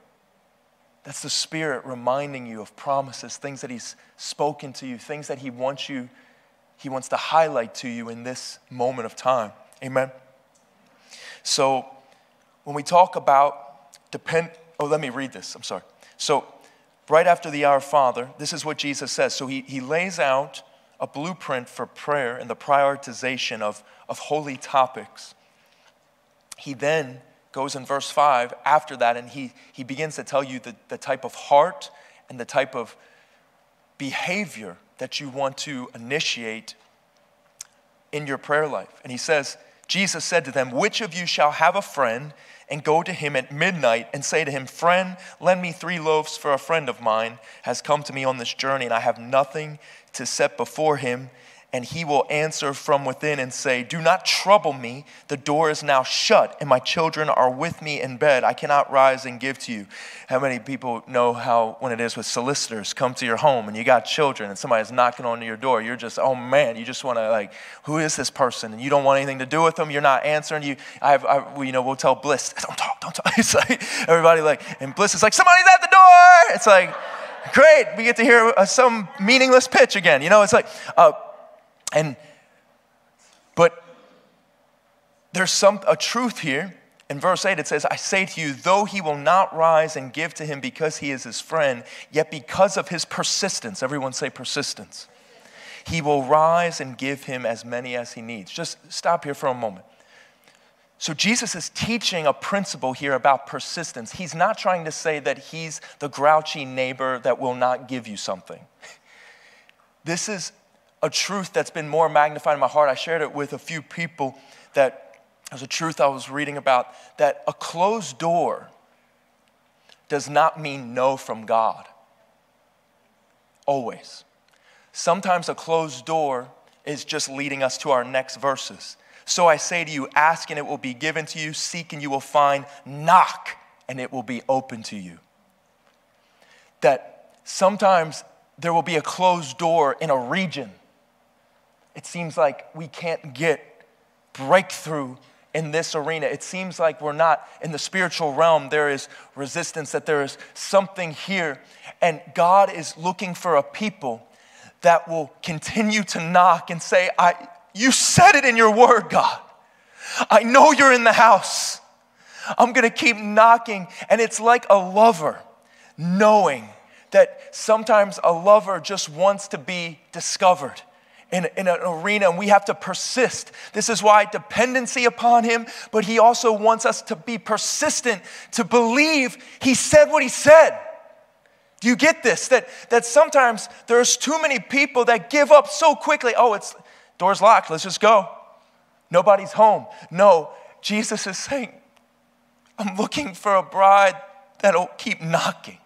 That's the Spirit reminding you of promises, things that He's spoken to you, things that He wants you, He wants to highlight to you in this moment of time. Amen. So when we talk about depend, oh, let me read this. I'm sorry. So right after the Our Father, this is what Jesus says. So he, he lays out a blueprint for prayer and the prioritization of, of holy topics. He then goes in verse 5 after that and he, he begins to tell you the, the type of heart and the type of behavior that you want to initiate in your prayer life. And he says, Jesus said to them, Which of you shall have a friend and go to him at midnight and say to him, Friend, lend me three loaves, for a friend of mine has come to me on this journey, and I have nothing to set before him? And he will answer from within and say, Do not trouble me. The door is now shut, and my children are with me in bed. I cannot rise and give to you. How many people know how, when it is with solicitors, come to your home and you got children and somebody's knocking on your door? You're just, oh man, you just want to, like, who is this person? And you don't want anything to do with them. You're not answering. You, I have, I, you know, we'll tell Bliss, don't talk, don't talk. *laughs* It's like, everybody, like, and Bliss is like, somebody's at the door. It's like, great, we get to hear some meaningless pitch again. You know, it's like, uh, and, but there's some, a truth here. In verse 8, it says, I say to you, though he will not rise and give to him because he is his friend, yet because of his persistence, everyone say persistence, he will rise and give him as many as he needs. Just stop here for a moment. So, Jesus is teaching a principle here about persistence. He's not trying to say that he's the grouchy neighbor that will not give you something. *laughs* This is a truth that's been more magnified in my heart. I shared it with a few people that there's a truth I was reading about that a closed door does not mean no from God. Always. Sometimes a closed door is just leading us to our next verses. So I say to you, ask and it will be given to you, seek and you will find, knock and it will be open to you. That sometimes there will be a closed door in a region it seems like we can't get breakthrough in this arena. It seems like we're not in the spiritual realm. There is resistance, that there is something here. And God is looking for a people that will continue to knock and say, I, You said it in your word, God. I know you're in the house. I'm going to keep knocking. And it's like a lover knowing that sometimes a lover just wants to be discovered in, in an arena and we have to persist. This is why dependency upon Him, but He also wants us to be persistent, to believe He said what He said. Do you get this? That, that sometimes there's too many people that give up so quickly. Oh, it's door's locked, let's just go. Nobody's home. No, Jesus is saying, I'm looking for a bride that'll keep knocking.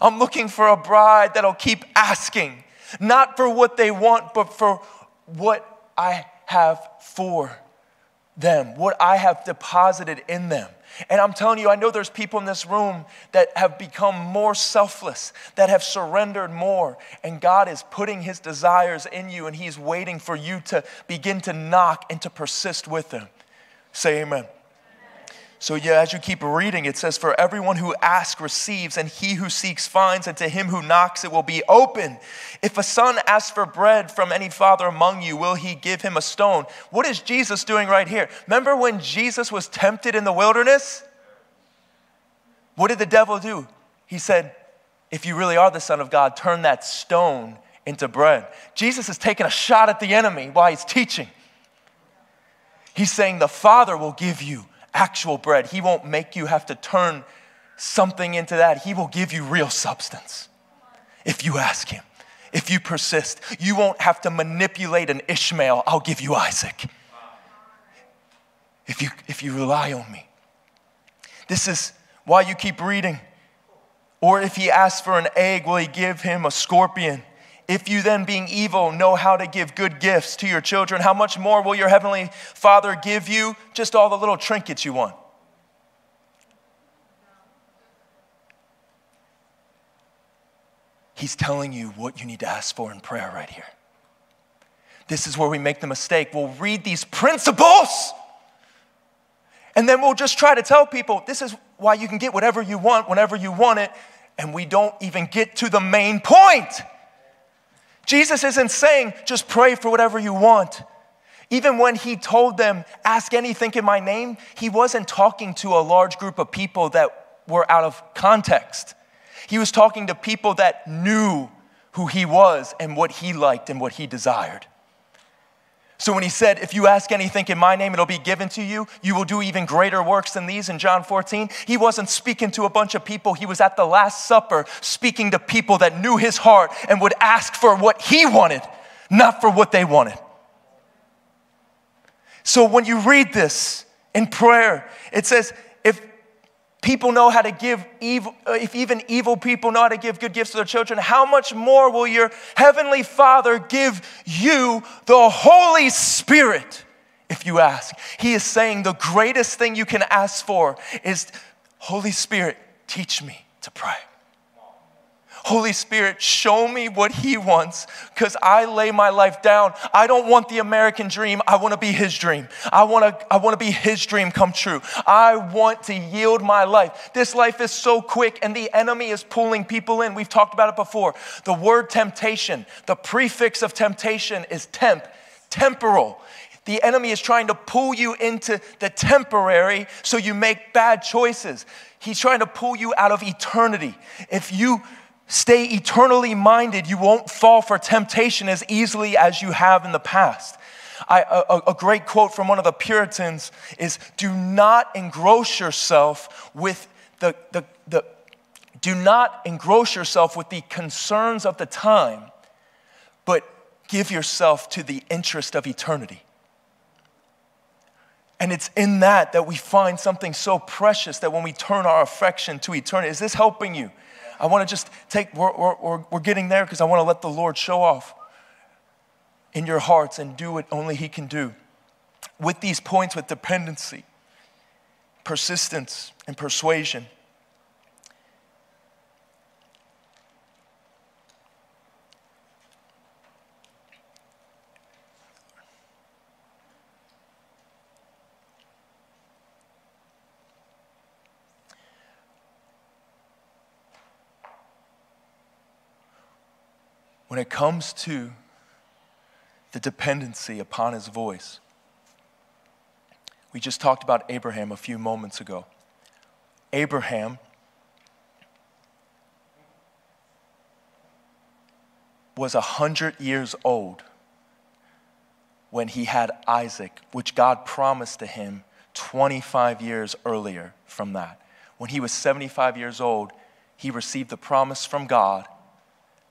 I'm looking for a bride that'll keep asking not for what they want, but for what I have for them, what I have deposited in them. And I'm telling you, I know there's people in this room that have become more selfless, that have surrendered more. And God is putting His desires in you, and He's waiting for you to begin to knock and to persist with them. Say amen. So, yeah, as you keep reading, it says, For everyone who asks receives, and he who seeks finds, and to him who knocks it will be open. If a son asks for bread from any father among you, will he give him a stone? What is Jesus doing right here? Remember when Jesus was tempted in the wilderness? What did the devil do? He said, If you really are the Son of God, turn that stone into bread. Jesus is taking a shot at the enemy while he's teaching. He's saying, The Father will give you actual bread. He won't make you have to turn something into that. He will give you real substance if you ask Him. If you persist, you won't have to manipulate an Ishmael. I'll give you Isaac. If you, if you rely on me. This is why you keep reading. Or if he asks for an egg, will he give him a scorpion? If you then, being evil, know how to give good gifts to your children, how much more will your heavenly Father give you just all the little trinkets you want? He's telling you what you need to ask for in prayer right here. This is where we make the mistake. We'll read these principles and then we'll just try to tell people this is why you can get whatever you want whenever you want it, and we don't even get to the main point. Jesus isn't saying just pray for whatever you want. Even when he told them, ask anything in my name, he wasn't talking to a large group of people that were out of context. He was talking to people that knew who he was and what he liked and what he desired. So when he said, If you ask anything in my name, it'll be given to you, you will do even greater works than these in John 14, he wasn't speaking to a bunch of people. He was at the Last Supper speaking to people that knew his heart and would ask for what he wanted, not for what they wanted. So when you read this in prayer, it says, people know how to give evil, uh, if even evil people know how to give good gifts to their children, how much more will your heavenly Father give you the Holy Spirit if you ask? He is saying the greatest thing you can ask for is Holy Spirit, teach me to pray. Holy Spirit, show me what He wants because I lay my life down. I don't want the American dream. I want to be His dream. I want to, I want to be His dream come true. I want to yield my life. This life is so quick and the enemy is pulling people in. We've talked about it before. The word temptation, the prefix of temptation is temp, temporal. The enemy is trying to pull you into the temporary so you make bad choices. He's trying to pull you out of eternity. If you stay eternally minded, you won't fall for temptation as easily as you have in the past. I, a, a, great quote from one of the Puritans is Do not engross yourself with the, the, the, do not engross yourself with the concerns of the time, but give yourself to the interest of eternity. And it's in that that we find something so precious that when we turn our affection to eternity, is this helping you? I want to just take, we're, we're, we're getting there because I want to let the Lord show off in your hearts and do what only He can do. With these points, with dependency, persistence, and persuasion. When it comes to the dependency upon his voice, we just talked about Abraham a few moments ago. Abraham was a hundred years old when he had Isaac, which God promised to him 25 years earlier from that. When he was 75 years old, he received the promise from God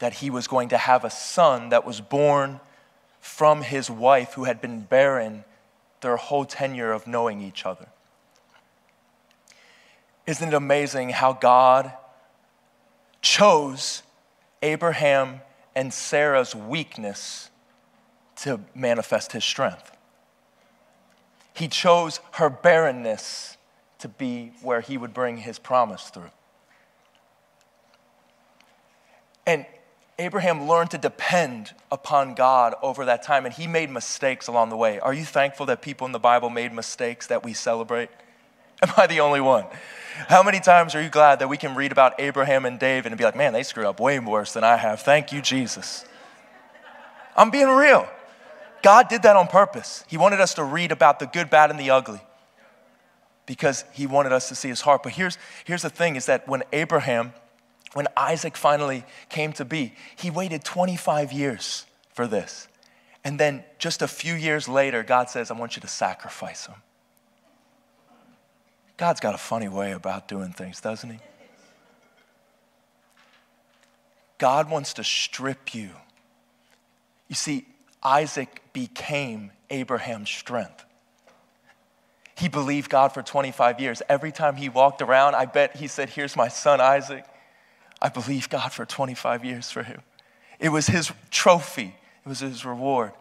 that he was going to have a son that was born from his wife who had been barren their whole tenure of knowing each other. Isn't it amazing how God chose Abraham and Sarah's weakness to manifest his strength? He chose her barrenness to be where he would bring his promise through. And Abraham learned to depend upon God over that time, and he made mistakes along the way. Are you thankful that people in the Bible made mistakes that we celebrate? *laughs* Am I the only one? How many times are you glad that we can read about Abraham and David and be like, man, they screwed up way worse than I have. Thank you, Jesus. I'm being real. God did that on purpose. He wanted us to read about the good, bad, and the ugly because he wanted us to see his heart. But here's, here's the thing is that when Abraham when Isaac finally came to be, he waited 25 years for this. And then just a few years later, God says, I want you to sacrifice him. God's got a funny way about doing things, doesn't he? God wants to strip you. You see, Isaac became Abraham's strength. He believed God for 25 years. Every time he walked around, I bet he said, Here's my son Isaac. I believe God for 25 years for him. It was his trophy, it was his reward.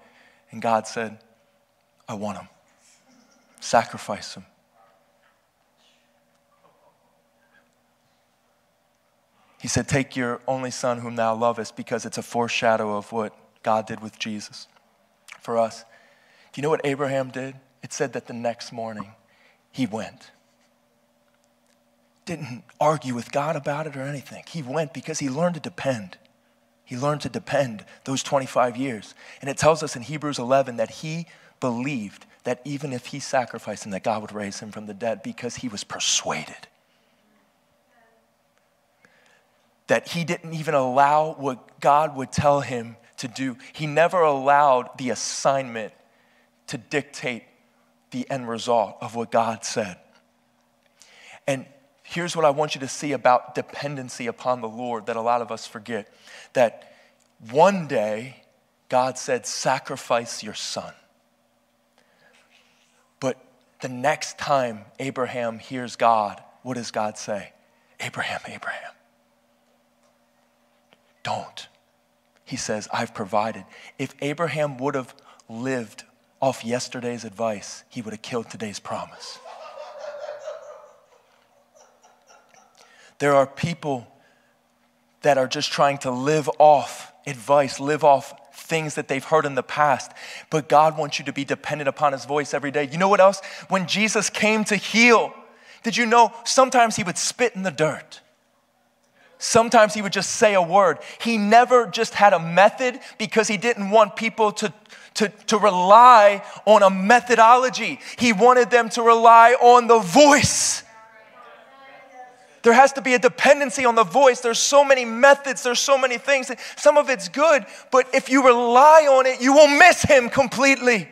And God said, I want him. Sacrifice him. He said, Take your only son whom thou lovest, because it's a foreshadow of what God did with Jesus for us. Do you know what Abraham did? It said that the next morning he went. Didn't argue with God about it or anything. He went because he learned to depend. He learned to depend those 25 years. And it tells us in Hebrews 11 that he believed that even if he sacrificed him, that God would raise him from the dead because he was persuaded. that he didn't even allow what God would tell him to do. He never allowed the assignment to dictate the end result of what God said. And here's what I want you to see about dependency upon the Lord that a lot of us forget that one day God said, Sacrifice your son. But the next time Abraham hears God, what does God say? Abraham, Abraham. Don't. He says, I've provided. If Abraham would have lived off yesterday's advice, he would have killed today's promise. There are people that are just trying to live off advice, live off things that they've heard in the past. But God wants you to be dependent upon His voice every day. You know what else? When Jesus came to heal, did you know sometimes He would spit in the dirt? Sometimes he would just say a word. He never just had a method because he didn't want people to, to, to rely on a methodology. He wanted them to rely on the voice. There has to be a dependency on the voice. There's so many methods, there's so many things. Some of it's good, but if you rely on it, you will miss him completely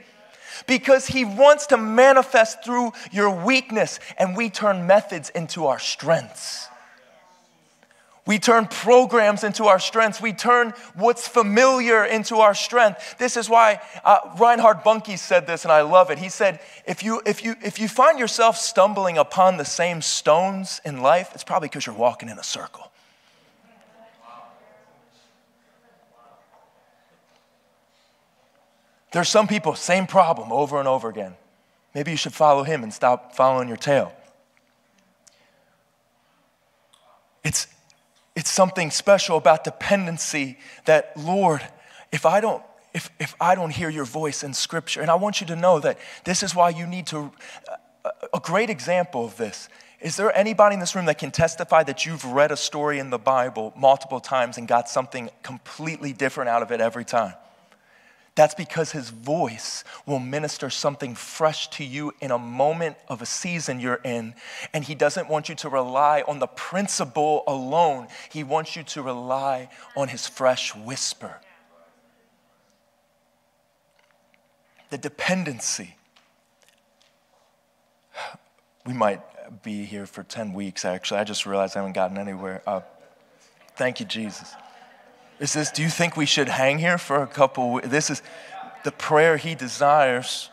because he wants to manifest through your weakness, and we turn methods into our strengths. We turn programs into our strengths. We turn what's familiar into our strength. This is why uh, Reinhard Bonnke said this, and I love it. He said, if you, if, you, if you find yourself stumbling upon the same stones in life, it's probably because you're walking in a circle. There's some people, same problem over and over again. Maybe you should follow him and stop following your tail. It's, it's something special about dependency that, Lord, if I don't if, if I don't hear your voice in scripture, and I want you to know that this is why you need to, uh, a great example of this. Is there anybody in this room that can testify that you've read a story in the Bible multiple times and got something completely different out of it every time? That's because his voice will minister something fresh to you in a moment of a season you're in. And he doesn't want you to rely on the principle alone, he wants you to rely on his fresh whisper. The dependency. We might be here for 10 weeks, actually. I just realized I haven't gotten anywhere. Uh, thank you, Jesus. Is this, do you think we should hang here for a couple? This is the prayer he desires.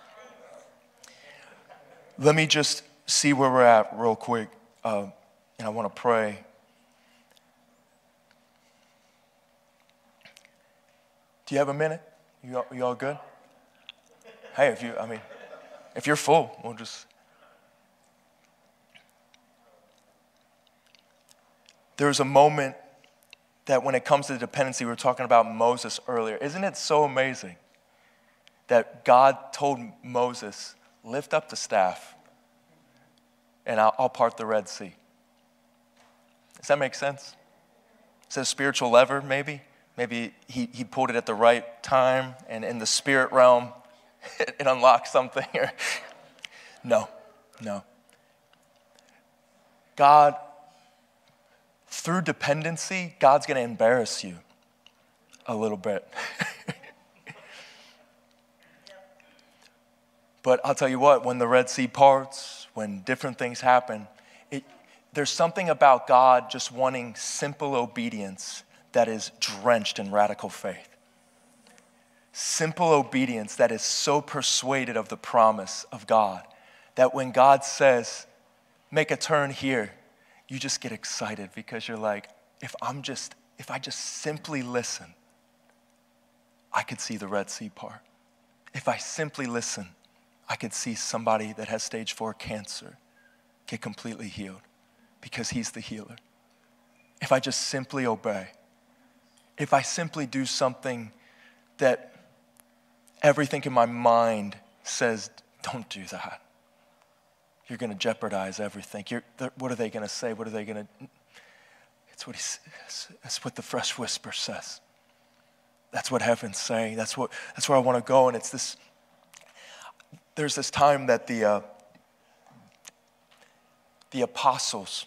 Let me just see where we're at real quick. Uh, and I want to pray. Do you have a minute? You all, you all good? Hey, if you, I mean, if you're full, we'll just. There's a moment that when it comes to dependency, we were talking about Moses earlier. Isn't it so amazing that God told Moses, lift up the staff and I'll, I'll part the Red Sea? Does that make sense? Is it a spiritual lever, maybe? Maybe he, he pulled it at the right time and in the spirit realm *laughs* it, it unlocked something. *laughs* no, no. God through dependency, God's going to embarrass you a little bit. *laughs* but I'll tell you what, when the Red Sea parts, when different things happen, it, there's something about God just wanting simple obedience that is drenched in radical faith. Simple obedience that is so persuaded of the promise of God that when God says, make a turn here, you just get excited because you're like, if I'm just, if I just simply listen, I could see the Red Sea part. If I simply listen, I could see somebody that has stage four cancer get completely healed because he's the healer. If I just simply obey, if I simply do something that everything in my mind says, don't do that. You're going to jeopardize everything. What are they going to say? What are they going to? It's what he. That's what the fresh whisper says. That's what heaven's saying. That's, what, that's where I want to go. And it's this there's this time that the, uh, the apostles,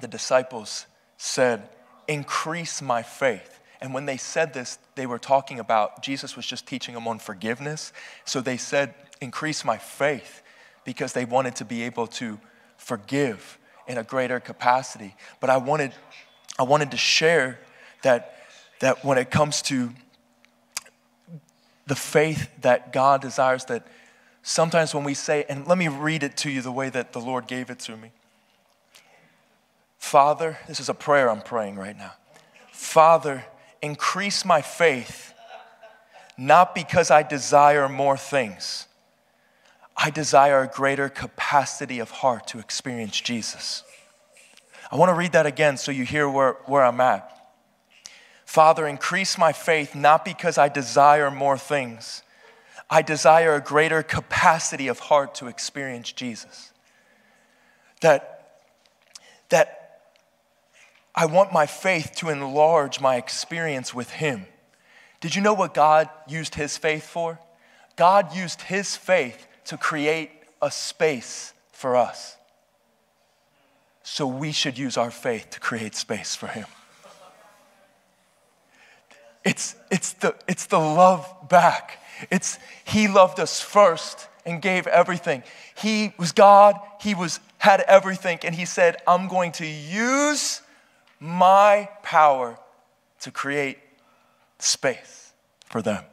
the disciples said, Increase my faith. And when they said this, they were talking about Jesus was just teaching them on forgiveness. So they said, Increase my faith because they wanted to be able to forgive in a greater capacity. But I wanted, I wanted to share that, that when it comes to the faith that God desires, that sometimes when we say, and let me read it to you the way that the Lord gave it to me. Father, this is a prayer I'm praying right now. Father, increase my faith, not because I desire more things. I desire a greater capacity of heart to experience Jesus. I want to read that again so you hear where, where I'm at. Father, increase my faith not because I desire more things, I desire a greater capacity of heart to experience Jesus. That, that I want my faith to enlarge my experience with Him. Did you know what God used His faith for? God used His faith to create a space for us. So we should use our faith to create space for Him. It's, it's, the, it's the love back. It's he loved us first and gave everything. He was God, he was had everything and he said, "I'm going to use my power to create space for them."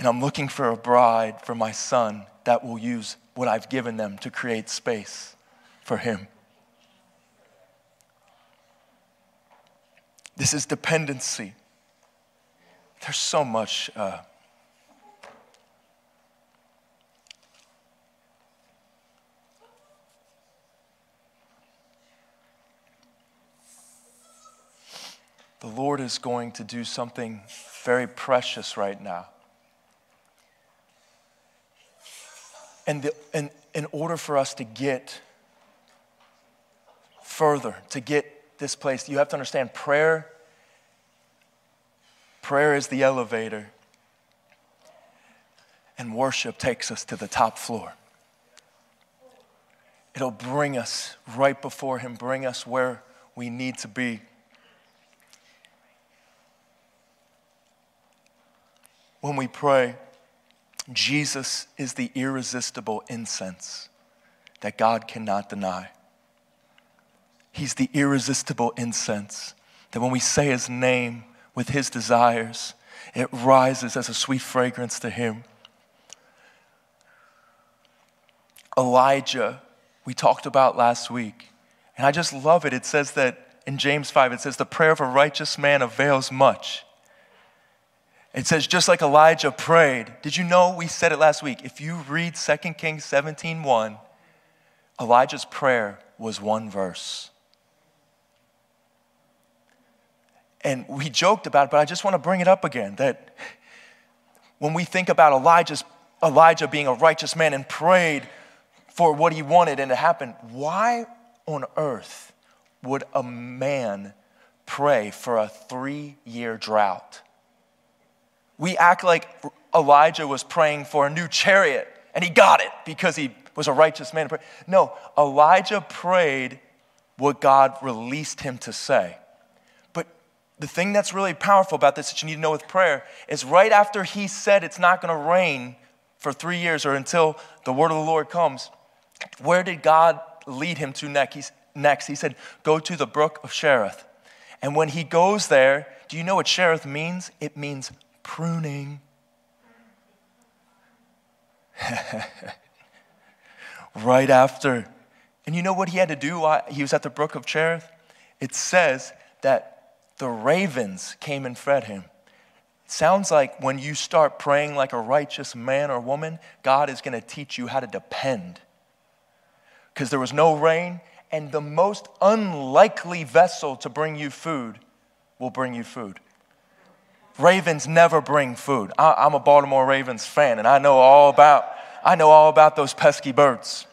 And I'm looking for a bride for my son that will use what I've given them to create space for him. This is dependency. There's so much uh, the Lord is going to do something very precious right now. And, the, and in order for us to get further, to get this place, you have to understand prayer. Prayer is the elevator, and worship takes us to the top floor. It'll bring us right before Him, bring us where we need to be. when we pray, Jesus is the irresistible incense that God cannot deny. He's the irresistible incense that when we say his name with his desires, it rises as a sweet fragrance to him. Elijah, we talked about last week, and I just love it. It says that in James 5, it says, The prayer of a righteous man avails much. It says, just like Elijah prayed. Did you know we said it last week? If you read 2 Kings 17 1, Elijah's prayer was one verse. And we joked about it, but I just want to bring it up again that when we think about Elijah's, Elijah being a righteous man and prayed for what he wanted and it happened, why on earth would a man pray for a three year drought? We act like Elijah was praying for a new chariot and he got it because he was a righteous man. No, Elijah prayed what God released him to say. But the thing that's really powerful about this that you need to know with prayer is right after he said it's not going to rain for three years or until the word of the Lord comes, where did God lead him to next? He said, Go to the brook of Cherith. And when he goes there, do you know what Cherith means? It means pruning. *laughs* right after. And you know what he had to do while he was at the brook of Cherith? It says that the ravens came and fed him. Sounds like when you start praying like a righteous man or woman, God is going to teach you how to depend. Because there was no rain, and the most unlikely vessel to bring you food will bring you food. Ravens never bring food. I, am a Baltimore Ravens fan, and I know all about I know all about those pesky birds.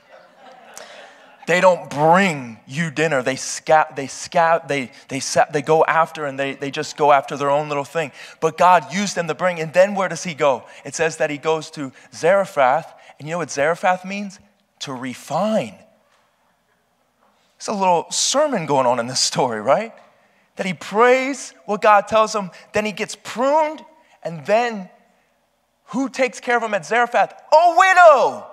They don't bring you dinner. They scout, they scout, they, they, they go after and they, they just go after their own little thing. But God used them to bring, and then where does he go? It says that he goes to Zarephath, and you know what Zarephath means? To refine. It's a little sermon going on in this story, right? That he prays what God tells him, then he gets pruned, and then who takes care of him at Zarephath? A widow.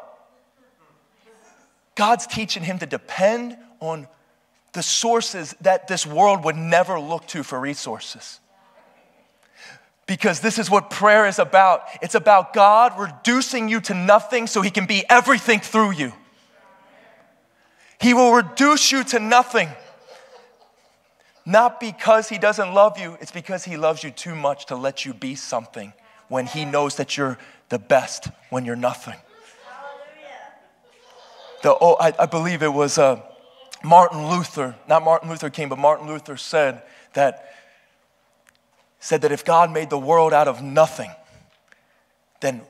God's teaching him to depend on the sources that this world would never look to for resources. Because this is what prayer is about. It's about God reducing you to nothing so he can be everything through you. He will reduce you to nothing. Not because he doesn't love you, it's because he loves you too much to let you be something when he knows that you're the best when you're nothing the, oh, I, I believe it was uh, Martin Luther, not Martin Luther King, but Martin Luther said that, said that if God made the world out of nothing, then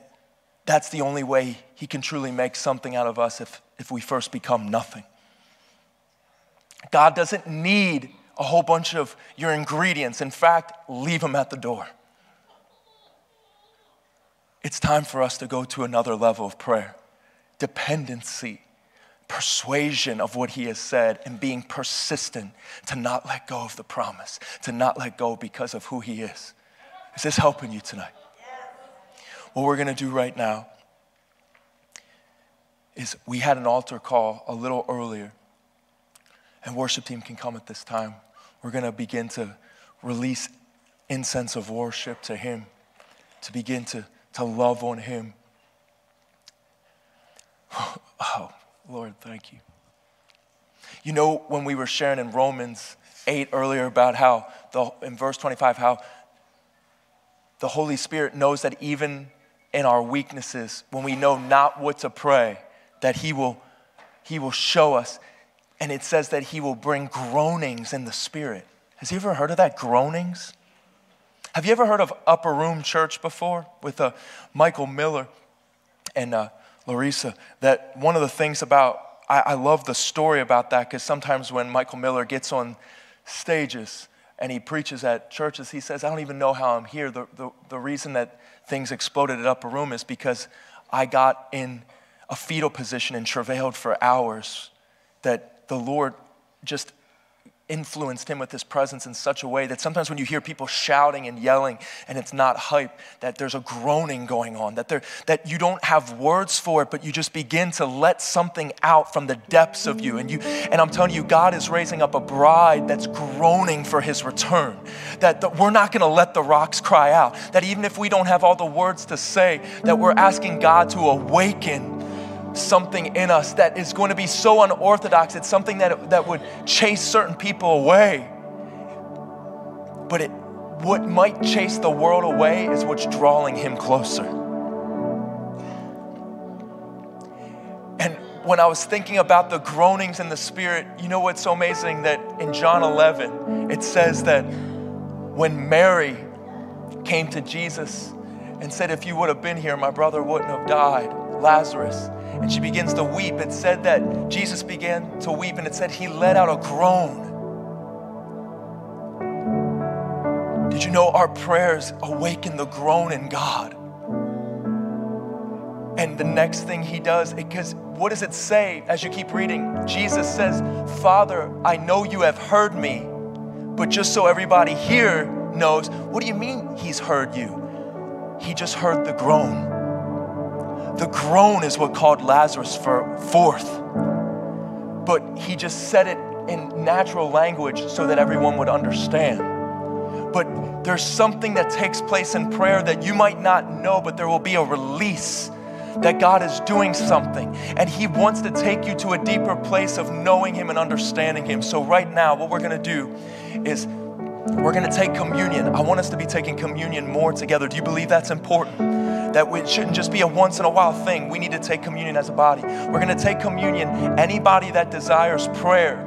that's the only way he can truly make something out of us if, if we first become nothing. God doesn't need a whole bunch of your ingredients. In fact, leave them at the door. It's time for us to go to another level of prayer dependency persuasion of what he has said and being persistent to not let go of the promise, to not let go because of who he is. Is this helping you tonight? What we're going to do right now is we had an altar call a little earlier, and worship team can come at this time. We're going to begin to release incense of worship to him, to begin to, to love on him. *sighs* Oh, Lord, thank you. You know, when we were sharing in Romans 8 earlier about how, the, in verse 25, how the Holy Spirit knows that even in our weaknesses, when we know not what to pray, that He will, he will show us. And it says that He will bring groanings in the Spirit. Has He ever heard of that? Groanings? Have you ever heard of Upper Room Church before with uh, Michael Miller and uh, Larissa, that one of the things about, I, I love the story about that because sometimes when Michael Miller gets on stages and he preaches at churches, he says, I don't even know how I'm here. The, the, the reason that things exploded at Upper Room is because I got in a fetal position and travailed for hours that the Lord just influenced him with his presence in such a way that sometimes when you hear people shouting and yelling and it's not hype that there's a groaning going on that there that you don't have words for it but you just begin to let something out from the depths of you. And you and I'm telling you God is raising up a bride that's groaning for his return that, that we're not going to let the rocks cry out that even if we don't have all the words to say that we're asking God to awaken something in us that is going to be so unorthodox. It's something that, that would chase certain people away. But it, what might chase the world away is what's drawing him closer. And when I was thinking about the groanings in the spirit, you know what's so amazing that in John 11, it says that when Mary came to Jesus and said, If you would have been here, my brother wouldn't have died, Lazarus and she begins to weep. It said that Jesus began to weep, and it said he let out a groan. Did you know our prayers awaken the groan in God? And the next thing he does, because what does it say as you keep reading? Jesus says, Father, I know you have heard me, but just so everybody here knows, what do you mean he's heard you? He just heard the groan. The groan is what called Lazarus for forth. But he just said it in natural language so that everyone would understand. But there's something that takes place in prayer that you might not know, but there will be a release that God is doing something. And He wants to take you to a deeper place of knowing Him and understanding Him. So, right now, what we're going to do is we're going to take communion. I want us to be taking communion more together. Do you believe that's important? That it shouldn't just be a once in a while thing. We need to take communion as a body. We're going to take communion. Anybody that desires prayer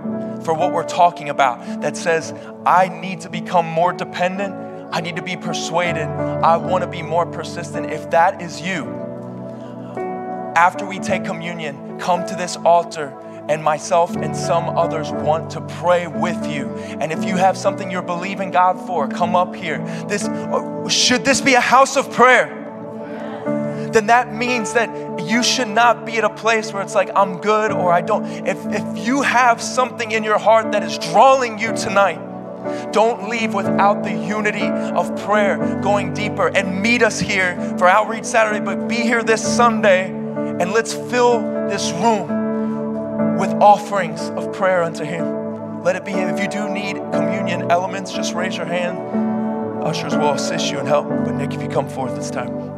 for what we're talking about, that says, I need to become more dependent, I need to be persuaded, I want to be more persistent. If that is you, after we take communion, come to this altar and myself and some others want to pray with you. And if you have something you're believing God for, come up here. This uh, should this be a house of prayer? Then that means that you should not be at a place where it's like I'm good or I don't. If if you have something in your heart that is drawing you tonight, don't leave without the unity of prayer going deeper and meet us here for Outreach Saturday, but be here this Sunday and let's fill this room with offerings of prayer unto Him. Let it be. If you do need communion elements, just raise your hand. Ushers will assist you and help. But Nick, if you come forth this time.